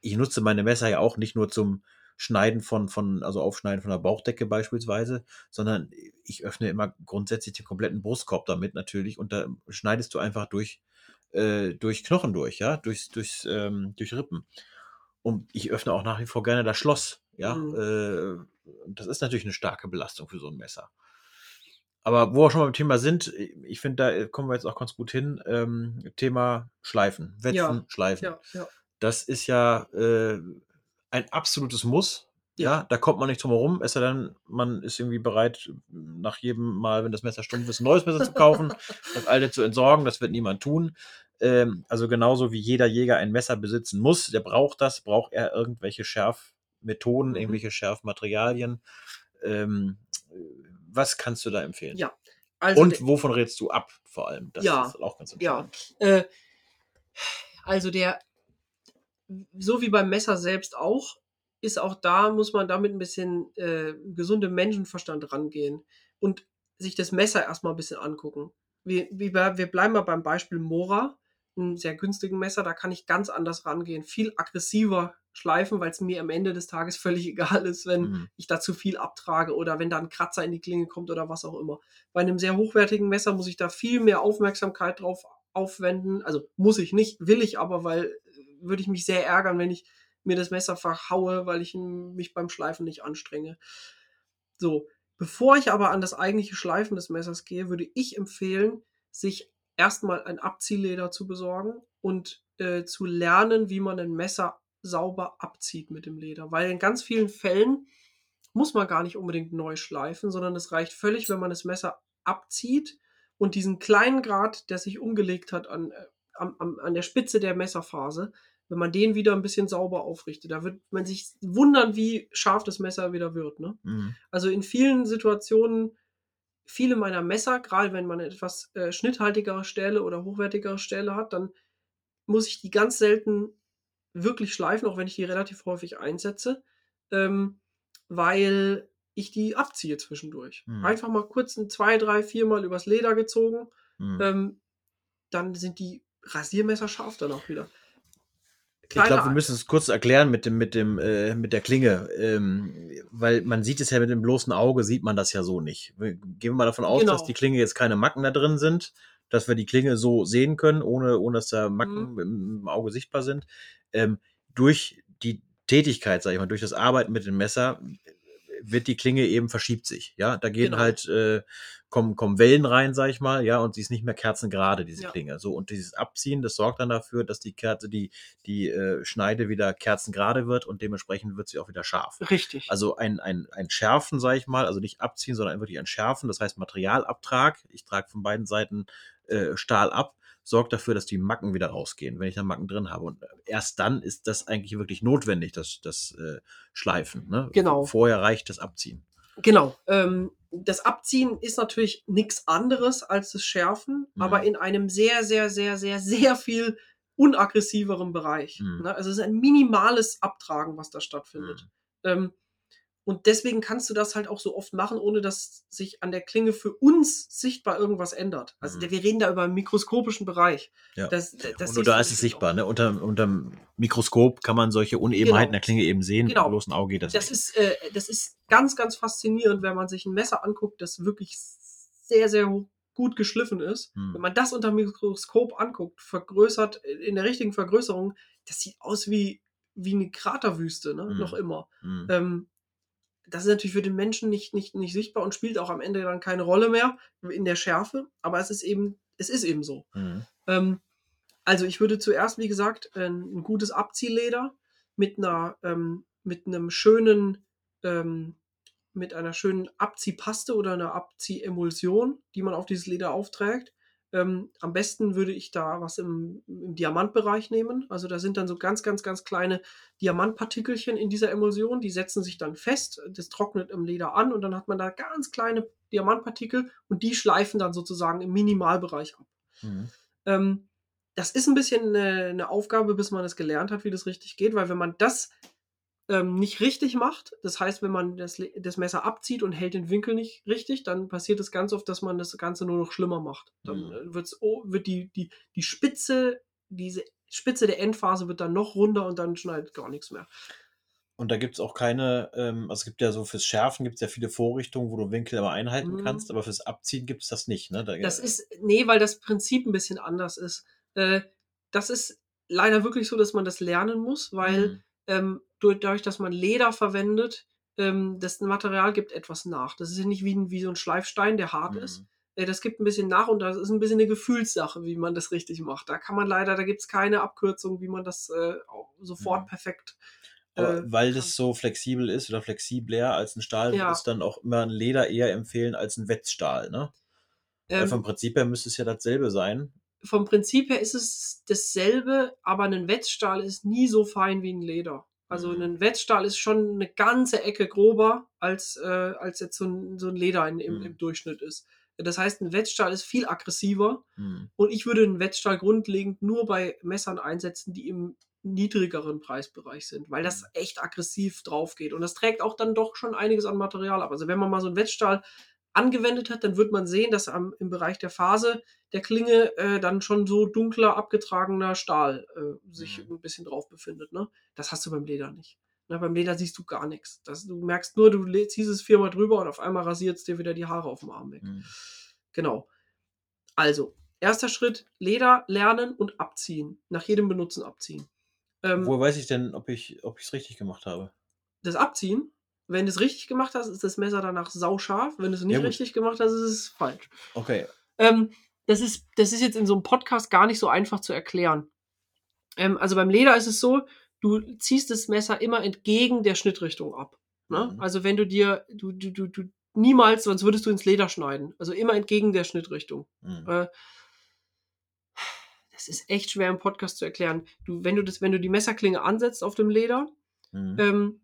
ich nutze meine Messer ja auch nicht nur zum Schneiden von, von, also Aufschneiden von der Bauchdecke beispielsweise, sondern ich öffne immer grundsätzlich den kompletten Brustkorb damit natürlich und da schneidest du einfach durch, äh, durch Knochen durch, ja, durchs, durchs, ähm, durch Rippen. Und ich öffne auch nach wie vor gerne das Schloss, ja. Mhm. Äh, und das ist natürlich eine starke Belastung für so ein Messer. Aber wo wir schon mal beim Thema sind, ich finde, da kommen wir jetzt auch ganz gut hin. Ähm, Thema Schleifen, Wetzen, Ja, Schleifen Ja, ja. das ist ja äh, ein absolutes Muss. Ja. da kommt man nicht drum herum, es sei denn, man ist irgendwie bereit, nach jedem Mal, wenn das Messer stumpf ist, ein neues Messer zu kaufen, das alte zu entsorgen. Das wird niemand tun. Ähm, also genauso wie jeder Jäger ein Messer besitzen muss, der braucht das, braucht er irgendwelche Schärfmethoden, Mhm. irgendwelche Schärfmaterialien. Ähm, was kannst du da empfehlen? Ja. Also Und wovon rätst du ab, vor allem? Das Ja, ist auch ganz ja. entscheidend. Äh, also der, so wie beim Messer selbst auch, ist auch da, muss man damit ein bisschen äh, gesundem Menschenverstand rangehen und sich das Messer erstmal ein bisschen angucken. Wir, bei, wir bleiben mal beim Beispiel Mora, einem sehr günstigen Messer, da kann ich ganz anders rangehen, viel aggressiver schleifen, weil es mir am Ende des Tages völlig egal ist, wenn Mhm. ich da zu viel abtrage oder wenn da ein Kratzer in die Klinge kommt oder was auch immer. Bei einem sehr hochwertigen Messer muss ich da viel mehr Aufmerksamkeit drauf aufwenden. Also muss ich nicht, will ich aber, weil äh, würde ich mich sehr ärgern, wenn ich mir das Messer verhaue, weil ich mich beim Schleifen nicht anstrenge. So, bevor ich aber an das eigentliche Schleifen des Messers gehe, würde ich empfehlen, sich erstmal ein Abziehleder zu besorgen und äh, zu lernen, wie man ein Messer sauber abzieht mit dem Leder. Weil in ganz vielen Fällen muss man gar nicht unbedingt neu schleifen, sondern es reicht völlig, wenn man das Messer abzieht und diesen kleinen Grad, der sich umgelegt hat an, äh, am, an der Spitze der Messerphase, wenn man den wieder ein bisschen sauber aufrichtet, da wird man sich wundern, wie scharf das Messer wieder wird. Ne? Mhm. Also in vielen Situationen, viele meiner Messer, gerade wenn man etwas äh, schnitthaltigere Stähle oder hochwertigere Stähle hat, dann muss ich die ganz selten wirklich schleifen, auch wenn ich die relativ häufig einsetze, ähm, weil ich die abziehe zwischendurch. Hm. Einfach mal kurz ein zwei, drei, vier Mal übers Leder gezogen, Mhm. ähm, dann sind die Rasiermesser scharf dann auch wieder. Ich glaube, wir müssen es kurz erklären mit dem, mit dem, äh, mit der Klinge, ähm, weil man sieht es ja mit dem bloßen Auge, sieht man das ja so nicht. Wir gehen wir mal davon aus, Genau. dass die Klinge jetzt keine Macken da drin sind, dass wir die Klinge so sehen können, ohne, ohne dass da Mhm. Macken im, im Auge sichtbar sind. Ähm, durch die Tätigkeit, sag ich mal, durch das Arbeiten mit dem Messer wird die Klinge eben verschiebt sich. Ja, da gehen Genau. halt äh, kommen, kommen Wellen rein, sag ich mal, ja, und sie ist nicht mehr kerzengerade, diese Ja. Klinge. So, und dieses Abziehen, das sorgt dann dafür, dass die Kerze, die, die äh, Schneide wieder kerzengerade wird und dementsprechend wird sie auch wieder scharf. Richtig. Also ein, ein, ein Schärfen, sage ich mal, also nicht abziehen, sondern wirklich ein Schärfen, das heißt Materialabtrag. Ich trage von beiden Seiten äh, Stahl ab, sorgt dafür, dass die Macken wieder rausgehen, wenn ich da Macken drin habe. Und erst dann ist das eigentlich wirklich notwendig, das, das äh, Schleifen. Ne? Genau. Vorher reicht das Abziehen. Genau. Ähm, das Abziehen ist natürlich nichts anderes als das Schärfen, Mhm. aber in einem sehr, sehr, sehr, sehr, sehr viel unaggressiveren Bereich. Mhm. Ne? Also es ist ein minimales Abtragen, was da stattfindet. Ähm, und deswegen kannst du das halt auch so oft machen, ohne dass sich an der Klinge für uns sichtbar irgendwas ändert. Also Mhm. wir reden da über einen mikroskopischen Bereich. Ja. Das, das und da ist es sichtbar. Ne? Unter, unterm Mikroskop kann man solche Unebenheiten Genau. der Klinge eben sehen. Genau. Mit dem bloßen Auge geht das, Das nicht. ist, äh, das ist ganz, ganz faszinierend, wenn man sich ein Messer anguckt, das wirklich sehr, sehr gut geschliffen ist. Hm. Wenn man das unter dem Mikroskop anguckt, vergrößert, in der richtigen Vergrößerung, das sieht aus wie, wie eine Kraterwüste, ne? Hm. noch immer. Hm. Ähm, das ist natürlich für den Menschen nicht, nicht, nicht sichtbar und spielt auch am Ende dann keine Rolle mehr in der Schärfe, aber es ist eben es ist eben so. Mhm. Ähm, also ich würde zuerst, wie gesagt, ein, ein gutes Abziehleder mit einer, ähm, mit einem schönen, ähm, mit einer schönen Abziehpaste oder einer Abziehemulsion, die man auf dieses Leder aufträgt. Ähm, am besten würde ich da was im, im Diamantbereich nehmen. Also da sind dann so ganz, ganz, ganz kleine Diamantpartikelchen in dieser Emulsion. Die setzen sich dann fest. Das trocknet im Leder an und dann hat man da ganz kleine Diamantpartikel und die schleifen dann sozusagen im Minimalbereich ab. Mhm. Ähm, das ist ein bisschen eine, eine Aufgabe, bis man es gelernt hat, wie das richtig geht, weil wenn man das ähm, nicht richtig macht, das heißt, wenn man das, das Messer abzieht und hält den Winkel nicht richtig, dann passiert es ganz oft, dass man das Ganze nur noch schlimmer macht. Dann Mhm. äh, wird's, oh, wird die, die, die Spitze, diese Spitze der Endphase wird dann noch runder und dann schneidet gar nichts mehr. Und da gibt es auch keine, ähm, also es gibt ja so fürs Schärfen gibt es ja viele Vorrichtungen, wo du Winkel immer einhalten Mhm. kannst, aber fürs Abziehen gibt es das nicht, ne? Da, Das ist, nee, weil das Prinzip ein bisschen anders ist. Äh, das ist leider wirklich so, dass man das lernen muss, weil Mhm. Ähm, durch, dadurch, dass man Leder verwendet, ähm, das Material gibt etwas nach. Das ist ja nicht wie, ein- wie so ein Schleifstein, der hart ist. Mhm. Äh, das gibt ein bisschen nach und das ist ein bisschen eine Gefühlssache, wie man das richtig macht. Da kann man leider, da gibt es keine Abkürzung, wie man das äh, sofort Mhm. perfekt. Aber äh, weil das so flexibel ist oder flexibler als ein Stahl, Ja. ist dann auch immer ein Leder eher empfehlen als ein Wetzstahl, ne? Ähm, vom Prinzip her müsste es ja dasselbe sein. Vom Prinzip her ist es dasselbe, aber ein Wetzstahl ist nie so fein wie ein Leder. Also Mhm. ein Wetzstahl ist schon eine ganze Ecke grober, als, äh, als jetzt so ein, so ein Leder in, im, Mhm. im Durchschnitt ist. Das heißt, ein Wetzstahl ist viel aggressiver Mhm. und ich würde einen Wetzstahl grundlegend nur bei Messern einsetzen, die im niedrigeren Preisbereich sind, weil das echt aggressiv drauf geht. Und das trägt auch dann doch schon einiges an Material ab. Also wenn man mal so einen Wetzstahl angewendet hat, dann wird man sehen, dass am, im Bereich der Phase der Klinge äh, dann schon so dunkler, abgetragener Stahl äh, sich Mhm. ein bisschen drauf befindet. Ne? Das hast du beim Leder nicht. Ne, beim Leder siehst du gar nichts. Das, du merkst nur, du ziehst es viermal drüber und auf einmal rasiert es dir wieder die Haare auf dem Arm weg. Mhm. Genau. Also, erster Schritt, Leder lernen und abziehen. Nach jedem Benutzen abziehen. Ähm, Woher weiß ich denn, ob ich ob es richtig gemacht habe? das Abziehen, wenn du es richtig gemacht hast, ist das Messer danach sauscharf. Wenn du es nicht Ja, richtig gemacht hast, ist es falsch. Okay. Ähm, das, ist, das ist jetzt in so einem Podcast gar nicht so einfach zu erklären. Ähm, also beim Leder ist es so, du ziehst das Messer immer entgegen der Schnittrichtung ab. Ne? Mhm. Also wenn du dir, du, du, du, du niemals, sonst würdest du ins Leder schneiden. Also immer entgegen der Schnittrichtung. Mhm. Äh, das ist echt schwer im Podcast zu erklären. Du, wenn du das, wenn du die Messerklinge ansetzt auf dem Leder Mhm. ähm,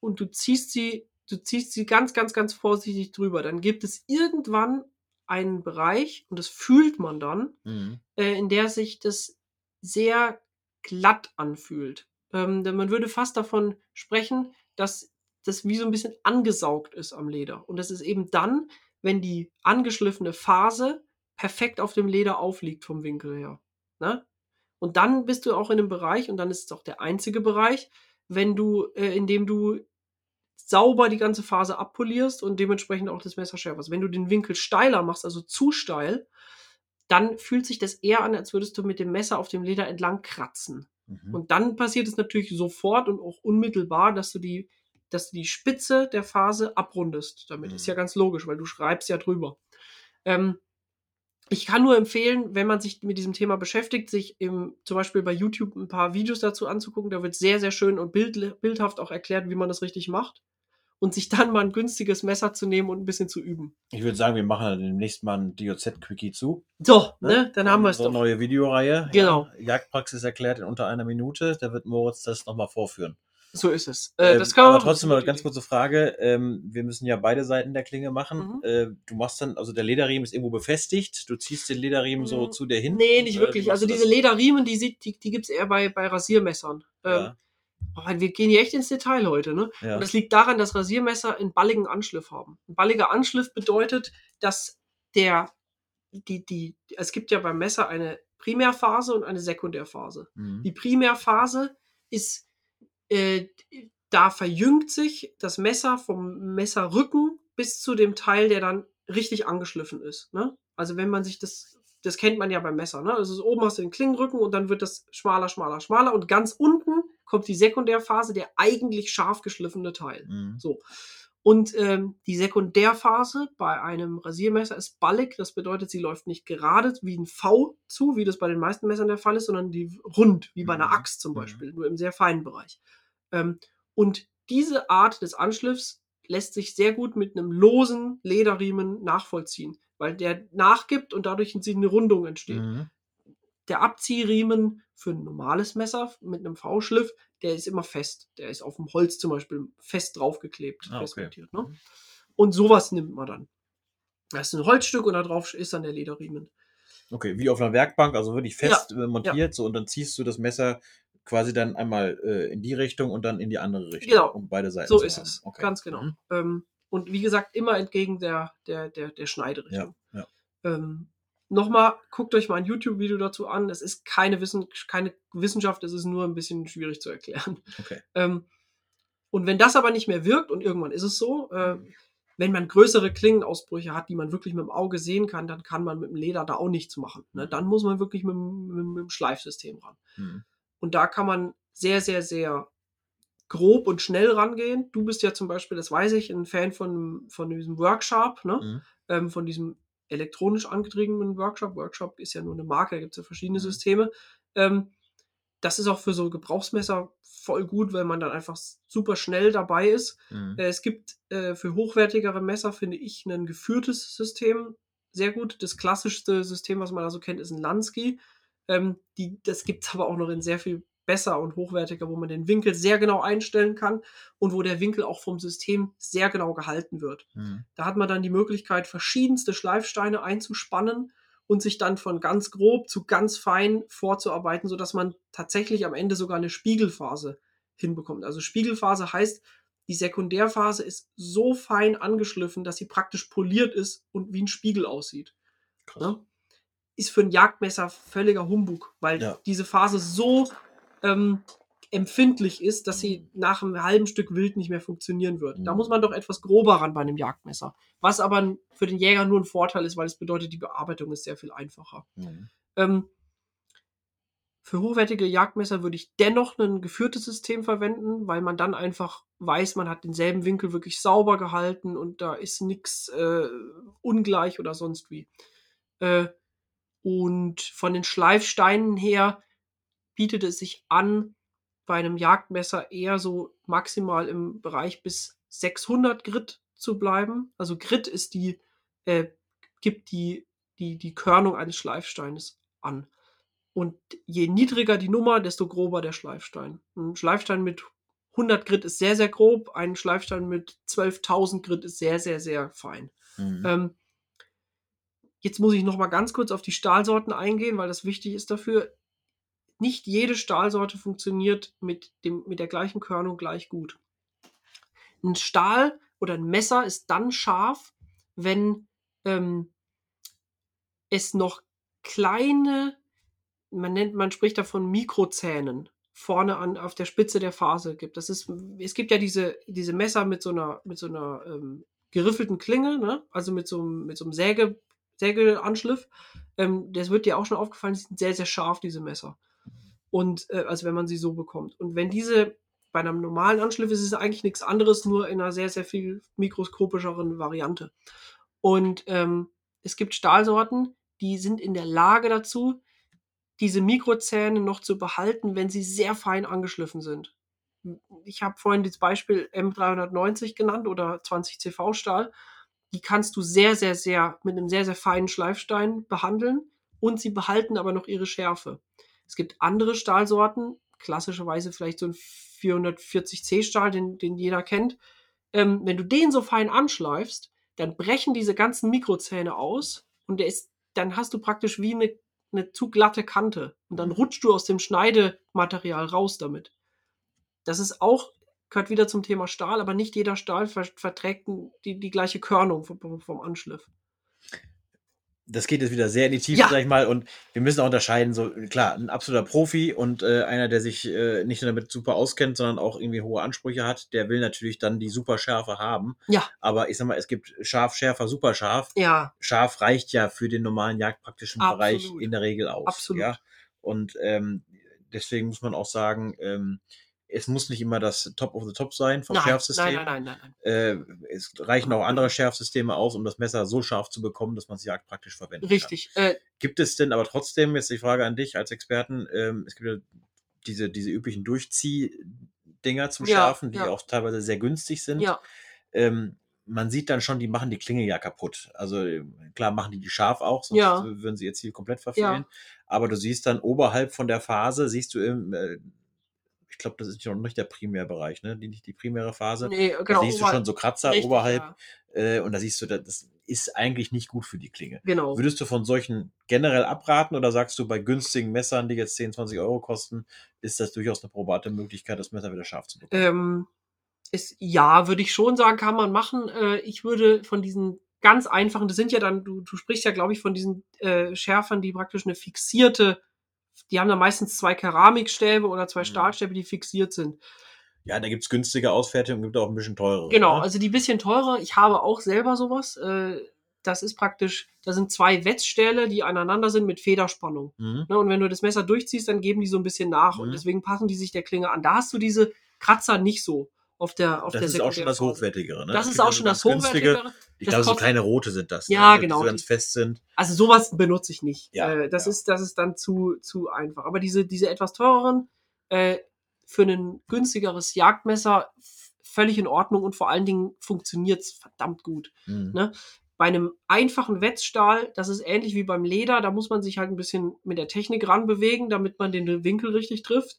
und du ziehst sie, du ziehst sie ganz, ganz, ganz vorsichtig drüber, dann gibt es irgendwann einen Bereich und das fühlt man dann, Mhm. äh, in der sich das sehr glatt anfühlt. Ähm, denn man würde fast davon sprechen, dass das wie so ein bisschen angesaugt ist am Leder. Und das ist eben dann, wenn die angeschliffene Phase perfekt auf dem Leder aufliegt vom Winkel her. Ne? Und dann bist du auch in einem Bereich, und dann ist es auch der einzige Bereich, wenn du, äh, in dem du sauber die ganze Phase abpolierst und dementsprechend auch das Messer schärfer. Also wenn du den Winkel steiler machst, also zu steil, dann fühlt sich das eher an, als würdest du mit dem Messer auf dem Leder entlang kratzen. Mhm. Und dann passiert es natürlich sofort und auch unmittelbar, dass du die, dass du die Spitze der Phase abrundest. Damit Mhm. ist ja ganz logisch, weil du schreibst ja drüber. Ähm, ich kann nur empfehlen, wenn man sich mit diesem Thema beschäftigt, sich im, zum Beispiel bei YouTube ein paar Videos dazu anzugucken. Da wird sehr, sehr schön und bild, bildhaft auch erklärt, wie man das richtig macht. Und sich dann mal ein günstiges Messer zu nehmen und ein bisschen zu üben. Ich würde sagen, wir machen dann demnächst mal ein DOZ-Quickie zu. So, ne? Dann haben wir es Unsere doch. neue Videoreihe. Genau. Ja, Jagdpraxis erklärt in unter einer Minute. Da wird Moritz das nochmal vorführen. So ist es. Äh, Ähm, das kann aber trotzdem mal eine ganz kurze Frage. Ähm, wir müssen ja beide Seiten der Klinge machen. Mhm. Äh, du machst dann, also der Lederriemen ist irgendwo befestigt. Du ziehst den Lederriemen so Mhm. zu dir hin. Nee, nicht Äh, wirklich. machst Also diese? Lederriemen, die, sieht, die, die gibt es eher bei, bei Rasiermessern. Ähm, Ja, aber wir gehen hier echt ins Detail heute. Ne? ja. Und das liegt daran, dass Rasiermesser einen balligen Anschliff haben. Ein balliger Anschliff bedeutet, dass der, die, die, es gibt ja beim Messer eine Primärphase und eine Sekundärphase. Mhm. Die Primärphase ist, äh, da verjüngt sich das Messer vom Messerrücken bis zu dem Teil, der dann richtig angeschliffen ist. Ne? Also wenn man sich das, das kennt man ja beim Messer, ne? Also oben hast du den Klingenrücken und dann wird das schmaler, schmaler, schmaler und ganz unten kommt die Sekundärphase, der eigentlich scharf geschliffene Teil. Mhm. So. Und ähm, die Sekundärphase bei einem Rasiermesser ist ballig. Das bedeutet, sie läuft nicht gerade wie ein V zu, wie das bei den meisten Messern der Fall ist, sondern die rund, wie bei einer Mhm. Axt zum Mhm. Beispiel, nur im sehr feinen Bereich. Ähm, und diese Art des Anschliffs lässt sich sehr gut mit einem losen Lederriemen nachvollziehen, weil der nachgibt und dadurch eine Rundung entsteht Mhm. Der Abziehriemen für ein normales Messer mit einem V-Schliff, der ist immer fest. Der ist auf dem Holz zum Beispiel fest draufgeklebt, Ah, okay. Ne? Und sowas nimmt man dann. Das ist ein Holzstück und da drauf ist dann der Lederriemen. Okay, wie auf einer Werkbank, also wirklich fest äh, montiert, so und dann ziehst du das Messer quasi dann einmal äh, in die Richtung und dann in die andere Richtung, Genau. um beide Seiten So zu ist haben. es. Okay. Ganz genau. Mhm. Ähm, und wie gesagt, immer entgegen der, der, der, der Schneiderichtung. Ja, ja. Ähm, Nochmal, guckt euch mal ein YouTube-Video dazu an. Es ist keine, Wissen, keine Wissenschaft, es ist nur ein bisschen schwierig zu erklären. Okay. Ähm, und wenn das aber nicht mehr wirkt, und irgendwann ist es so, äh, wenn man größere Klingenausbrüche hat, die man wirklich mit dem Auge sehen kann, dann kann man mit dem Leder da auch nichts machen. Ne? Dann muss man wirklich mit, dem- mit, mit dem Schleifsystem ran. Mhm. Und da kann man sehr, sehr, sehr grob und schnell rangehen. Du bist ja zum Beispiel, das weiß ich, ein Fan von, von diesem Workshop, ne? Mhm. ähm, von diesem elektronisch angetriebenen Workshop. Workshop ist ja nur eine Marke, da gibt es ja verschiedene Mhm. Systeme. Ähm, das ist auch für so Gebrauchsmesser voll gut, weil man dann einfach super schnell dabei ist. Mhm. Äh, es gibt äh, für hochwertigere Messer, finde ich, ein geführtes System sehr gut. Das klassischste System, was man da so kennt, ist ein Lansky. Ähm, die, das gibt es aber auch noch in sehr viel besser und hochwertiger, wo man den Winkel sehr genau einstellen kann und wo der Winkel auch vom System sehr genau gehalten wird. Mhm. Da hat man dann die Möglichkeit, verschiedenste Schleifsteine einzuspannen und sich dann von ganz grob zu ganz fein vorzuarbeiten, sodass man tatsächlich am Ende sogar eine Spiegelphase hinbekommt. Also Spiegelphase heißt, die Sekundärphase ist so fein angeschliffen, dass sie praktisch poliert ist und wie ein Spiegel aussieht. Krass. Ne? Ist für ein Jagdmesser völliger Humbug, weil Ja. diese Phase so ähm, empfindlich ist, dass sie nach einem halben Stück Wild nicht mehr funktionieren wird. Da Mhm. muss man doch etwas grober ran bei einem Jagdmesser. Was aber für den Jäger nur ein Vorteil ist, weil es bedeutet, die Bearbeitung ist sehr viel einfacher. Mhm. Ähm, für hochwertige Jagdmesser würde ich dennoch ein geführtes System verwenden, weil man dann einfach weiß, man hat denselben Winkel wirklich sauber gehalten und da ist nichts äh, ungleich oder sonst wie. Äh, und von den Schleifsteinen her bietet es sich an, bei einem Jagdmesser eher so maximal im Bereich bis 600 Grit zu bleiben. Also Grit ist die, äh, gibt die, die, die Körnung eines Schleifsteines an. Und je niedriger die Nummer, desto grober der Schleifstein. Ein Schleifstein mit 100 Grit ist sehr, sehr grob. Ein Schleifstein mit 12.000 Grit ist sehr, sehr, sehr fein. Mhm. Ähm, jetzt muss ich noch mal ganz kurz auf die Stahlsorten eingehen, weil das wichtig ist dafür. Nicht jede Stahlsorte funktioniert mit, dem, mit der gleichen Körnung gleich gut. Ein Stahl oder ein Messer ist dann scharf, wenn ähm, es noch kleine, man nennt, man spricht davon Mikrozähnen vorne an auf der Spitze der Phase gibt. Das ist, es gibt ja diese, diese Messer mit so einer, mit so einer ähm, geriffelten Klinge, ne? also mit so einem, mit so einem Säge, Sägeanschliff. Ähm, das wird dir auch schon aufgefallen, die sind sehr, sehr scharf, diese Messer. Und äh, also wenn man sie so bekommt. Und wenn diese bei einem normalen Anschliff ist es eigentlich nichts anderes, nur in einer sehr, sehr viel mikroskopischeren Variante. Und ähm, es gibt Stahlsorten, die sind in der Lage dazu, diese Mikrozähne noch zu behalten, wenn sie sehr fein angeschliffen sind. Ich habe vorhin das Beispiel M390 genannt oder 20 CV Stahl. Die kannst du sehr, sehr, sehr mit einem sehr, sehr feinen Schleifstein behandeln und sie behalten aber noch ihre Schärfe. Es gibt andere Stahlsorten, klassischerweise vielleicht so ein 440C Stahl, den, den jeder kennt. Ähm, wenn du den so fein anschleifst, dann brechen diese ganzen Mikrozähne aus und der ist, dann hast du praktisch wie eine, eine zu glatte Kante und dann rutschst du aus dem Schneidematerial raus damit. Das ist auch, gehört wieder zum Thema Stahl, aber nicht jeder Stahl ver verträgt die, die gleiche Körnung vom, vom Anschliff. Das geht jetzt wieder sehr in die Tiefe, Ja. sag ich mal, und wir müssen auch unterscheiden, so klar, ein absoluter Profi und äh, einer, der sich äh, nicht nur damit super auskennt, sondern auch irgendwie hohe Ansprüche hat, der will natürlich dann die super Schärfe haben. Ja. Aber ich sag mal, es gibt scharf, schärfer, super scharf. Ja, Scharf reicht ja für den normalen jagdpraktischen Bereich Absolut. in der Regel aus. Absolut. Ja? Und ähm, deswegen muss man auch sagen, ähm, es muss nicht immer das Top of the Top sein vom nein, Schärfsystem. nein, nein, nein, nein, nein. Äh, es reichen auch andere Schärfsysteme aus, um das Messer so scharf zu bekommen, dass man es jagdpraktisch verwenden Richtig. Äh. Gibt es denn aber trotzdem, jetzt die Frage an dich als Experten, ähm, es gibt ja diese, diese üblichen Durchziehdinger zum Ja, Schärfen, die ja. auch teilweise sehr günstig sind. ja, Ähm, man sieht dann schon, die machen die Klinge ja kaputt. Also äh, klar machen die die scharf auch, sonst Ja. würden sie ihr Ziel komplett verfehlen. Aber du siehst dann oberhalb von der Phase, siehst du im, äh, ich glaube, das ist noch nicht der Primärbereich, ne? Die, nicht die primäre Phase. nee, da genau. siehst du schon so Kratzer richtig, oberhalb ja. äh, und da siehst du, das- das ist eigentlich nicht gut für die Klinge. Genau. Würdest du von solchen generell abraten oder sagst du, bei günstigen Messern, die jetzt 10, 20 Euro kosten, ist das durchaus eine probate Möglichkeit, das Messer wieder scharf zu bekommen? Ähm, ist, ja, würde ich schon sagen, kann man machen. Äh, ich würde von diesen ganz einfachen, das sind ja dann, du, du sprichst ja, glaube ich, von diesen äh, Schärfern, die praktisch eine fixierte, die haben da meistens zwei Keramikstäbe oder zwei Mhm. Stahlstäbe, die fixiert sind. Ja, da gibt's günstige Ausfertigungen, gibt auch ein bisschen teurere. Genau, ne? also die bisschen teurer. Ich habe auch selber sowas. Äh, das ist praktisch, da sind zwei Wetzstähle, die aneinander sind mit Federspannung. Mhm. Ne, und wenn du das Messer durchziehst, dann geben die so ein bisschen nach und Mhm. deswegen passen die sich der Klinge an. Da hast du diese Kratzer nicht so auf der auf Das der ist auch schon das. Hochwertigere. Ne? Das Es ist gibt auch ja so schon das. Hochwertigere. Ich glaube, so kleine rote sind das. Ja, ne? genau, Die so ganz fest sind. Also sowas benutze ich nicht. Ja, äh, das ja. ist das ist dann zu zu einfach. Aber diese diese etwas teureren äh, für ein günstigeres Jagdmesser völlig in Ordnung und vor allen Dingen funktioniert's verdammt gut. Mhm. Ne? Bei einem einfachen Wetzstahl, das ist ähnlich wie beim Leder, da muss man sich halt ein bisschen mit der Technik ranbewegen, damit man den Winkel richtig trifft.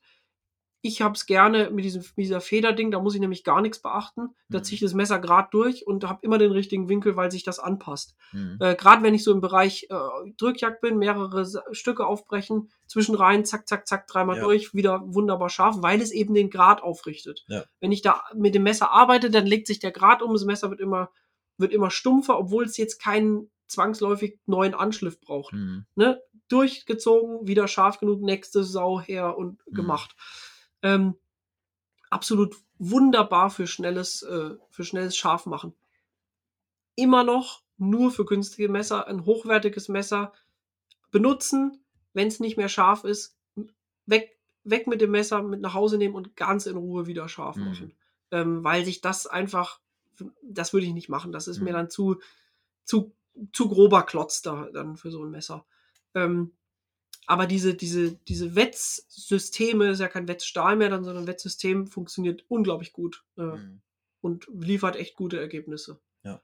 Ich habe es gerne mit diesem mit dieser Federding, da muss ich nämlich gar nichts beachten. Da Mhm. ziehe ich das Messer gerade durch und habe immer den richtigen Winkel, weil sich das anpasst. Mhm. Äh, Gerade wenn ich so im Bereich äh, Drückjagd bin, mehrere Stücke aufbrechen, zwischen rein, zack, zack, zack, dreimal Ja. durch, wieder wunderbar scharf, weil es eben den Grad aufrichtet. Ja. Wenn ich da mit dem Messer arbeite, dann legt sich der Grad um, das Messer wird immer, wird immer stumpfer, obwohl es jetzt keinen zwangsläufig neuen Anschliff braucht. Mhm. Ne? Durchgezogen, wieder scharf genug, nächste Sau her und Mhm. gemacht. Ähm, absolut wunderbar für schnelles, äh, für schnelles Scharfmachen. Immer noch nur für günstige Messer, ein hochwertiges Messer benutzen, wenn es nicht mehr scharf ist, weg, weg mit dem Messer, mit nach Hause nehmen und ganz in Ruhe wieder scharf Mhm. machen. Ähm, weil sich das einfach, das würde ich nicht machen. Das ist mir Mhm. dann zu, zu, zu grober Klotz da dann für so ein Messer. Ähm, aber diese, diese, diese Wetzsysteme, ist ja kein Wetzstahl mehr, dann, sondern Wetzsystem funktioniert unglaublich gut äh, Mhm. und liefert echt gute Ergebnisse. Ja.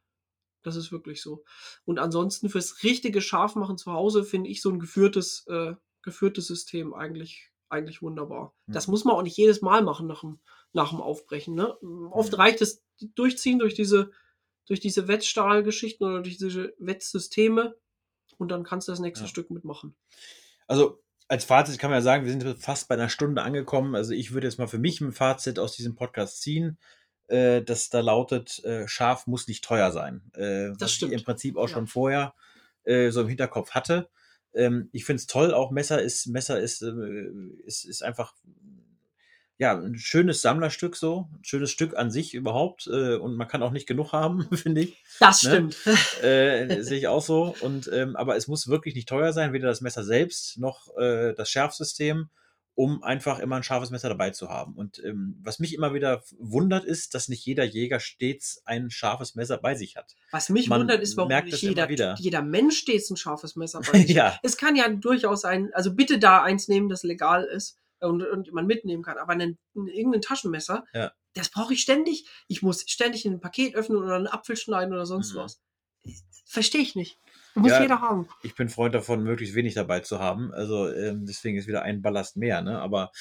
Das ist wirklich so. Und ansonsten fürs richtige Scharfmachen zu Hause finde ich so ein geführtes, äh, geführtes System eigentlich, eigentlich wunderbar. Mhm. Das muss man auch nicht jedes Mal machen nach dem, nach dem Aufbrechen. Ne? Oft Mhm. reicht es durchziehen durch diese, durch diese Wetzstahlgeschichten oder durch diese Wetzsysteme und dann kannst du das nächste Ja. Stück mitmachen. Also als Fazit kann man ja sagen, wir sind fast bei einer Stunde angekommen. Also ich würde jetzt mal für mich ein Fazit aus diesem Podcast ziehen, äh, das da lautet, äh, scharf muss nicht teuer sein. Äh, was stimmt. ich im Prinzip auch Ja. schon vorher äh, so im Hinterkopf hatte. Ähm, ich finde es toll, auch Messer ist, Messer ist, äh, ist, ist einfach ja, ein schönes Sammlerstück so, ein schönes Stück an sich überhaupt äh, und man kann auch nicht genug haben, finde ich. Das Ne? stimmt. Äh, sehe ich auch so. Und ähm, aber es muss wirklich nicht teuer sein, weder das Messer selbst noch äh, das Schärfsystem, um einfach immer ein scharfes Messer dabei zu haben. Und ähm, was mich immer wieder wundert, ist, dass nicht jeder Jäger stets ein scharfes Messer bei sich hat. Was mich Man wundert, ist, warum merkt nicht jeder, jeder Mensch stets ein scharfes Messer bei sich ja, Es kann ja durchaus ein, also bitte da eins nehmen, das legal ist und, und man mitnehmen kann, aber ein, irgendein Taschenmesser, Ja. das brauche ich ständig. Ich muss ständig ein Paket öffnen oder einen Apfel schneiden oder sonst Mhm. was. Verstehe ich nicht. Muss Ja. jeder haben. ich bin Freund davon, möglichst wenig dabei zu haben. Also ähm, deswegen ist wieder ein Ballast mehr. Ne? Aber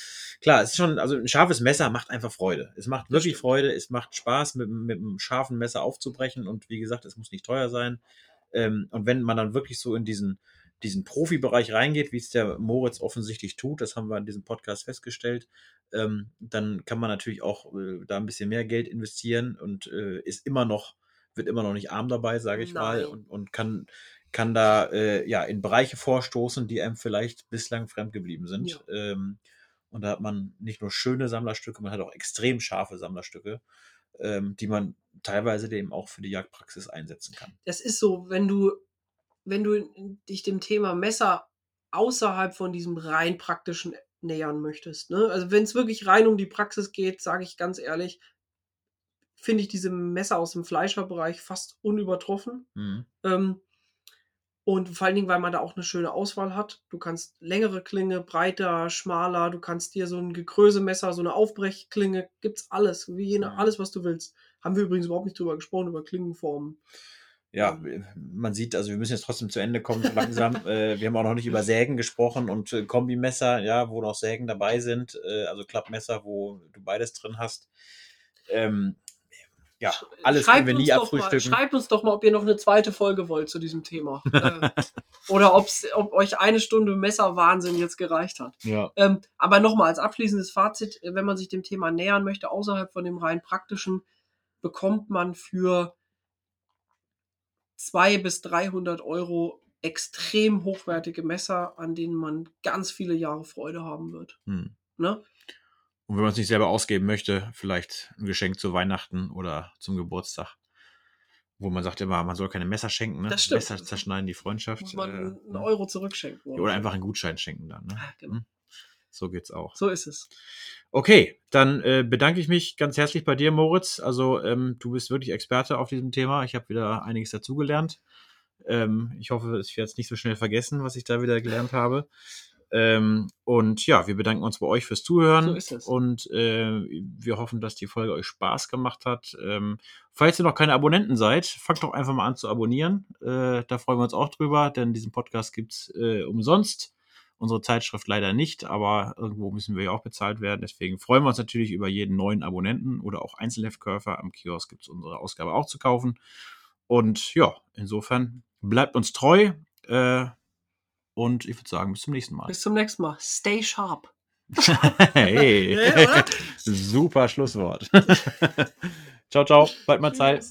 klar, es ist schon, also ein scharfes Messer macht einfach Freude. Es macht wirklich. Freude. Es macht Spaß, mit, mit einem scharfen Messer aufzubrechen. Und wie gesagt, es muss nicht teuer sein. Ähm, und wenn man dann wirklich so in diesen, diesen Profibereich reingeht, wie es der Moritz offensichtlich tut, das haben wir in diesem Podcast festgestellt, ähm, dann kann man natürlich auch äh, da ein bisschen mehr Geld investieren und äh, ist immer noch, wird immer noch nicht arm dabei, sage ich mal, Nein. und, und kann kann da äh, ja in Bereiche vorstoßen, die einem vielleicht bislang fremd geblieben sind. Ja. Ähm, und da hat man nicht nur schöne Sammlerstücke, man hat auch extrem scharfe Sammlerstücke, ähm, die man teilweise eben auch für die Jagdpraxis einsetzen kann. Das ist so, wenn du, wenn du dich dem Thema Messer außerhalb von diesem rein praktischen nähern möchtest. Ne? Also wenn es wirklich rein um die Praxis geht, sage ich ganz ehrlich, finde ich diese Messer aus dem Fleischerbereich fast unübertroffen. Mhm. Ähm, und vor allen Dingen, weil man da auch eine schöne Auswahl hat. Du kannst längere Klinge, breiter, schmaler, du kannst dir so ein Gekrösemesser, so eine Aufbrechklinge, gibt's alles, wie jene, alles, was du willst. Haben wir übrigens überhaupt nicht drüber gesprochen, über Klingenformen. Ja, man sieht, also wir müssen jetzt trotzdem zu Ende kommen, langsam. äh, wir haben auch noch nicht über Sägen gesprochen und äh, Kombimesser, ja, wo noch Sägen dabei sind, äh, also Klappmesser, wo du beides drin hast. Ähm, ja, alles können wir uns nie doch mal, abfrühstücken. schreibt uns doch mal, ob ihr noch eine zweite Folge wollt zu diesem Thema. äh, oder ob euch eine Stunde Messerwahnsinn jetzt gereicht hat. Ja. Ähm, aber nochmal als abschließendes Fazit, äh, wenn man sich dem Thema nähern möchte, außerhalb von dem rein praktischen, bekommt man für 200 bis 300 Euro extrem hochwertige Messer, an denen man ganz viele Jahre Freude haben wird. Hm. Ne? Und wenn man es nicht selber ausgeben möchte, vielleicht ein Geschenk zu Weihnachten oder zum Geburtstag. Wo man sagt immer, man soll keine Messer schenken, ne? Das stimmt. Messer zerschneiden die Freundschaft. Muss man äh, einen Euro zurückschenken. oder einfach einen Gutschein schenken dann. Ne? Ah, genau. Hm. So geht's auch. So ist es. Okay, dann äh, bedanke ich mich ganz herzlich bei dir, Moritz. Also ähm, du bist wirklich Experte auf diesem Thema. Ich habe wieder einiges dazugelernt. Ähm, ich hoffe, ich werde es nicht so schnell vergessen, was ich da wieder gelernt habe. Ähm, und ja, wir bedanken uns bei euch fürs Zuhören. So ist es. Und äh, wir hoffen, dass die Folge euch Spaß gemacht hat. Ähm, falls ihr noch keine Abonnenten seid, fangt doch einfach mal an zu abonnieren. Äh, da freuen wir uns auch drüber, denn diesen Podcast gibt's äh, umsonst. Unsere Zeitschrift leider nicht, aber irgendwo müssen wir ja auch bezahlt werden. Deswegen freuen wir uns natürlich über jeden neuen Abonnenten oder auch Einzelheftkäufer. Am Kiosk gibt's unsere Ausgabe auch zu kaufen. Und ja, insofern bleibt uns treu. Äh, und ich würde sagen, bis zum nächsten Mal. Bis zum nächsten Mal. Stay sharp. hey, Ja, super Schlusswort. ciao, ciao. Bald mal Zeit.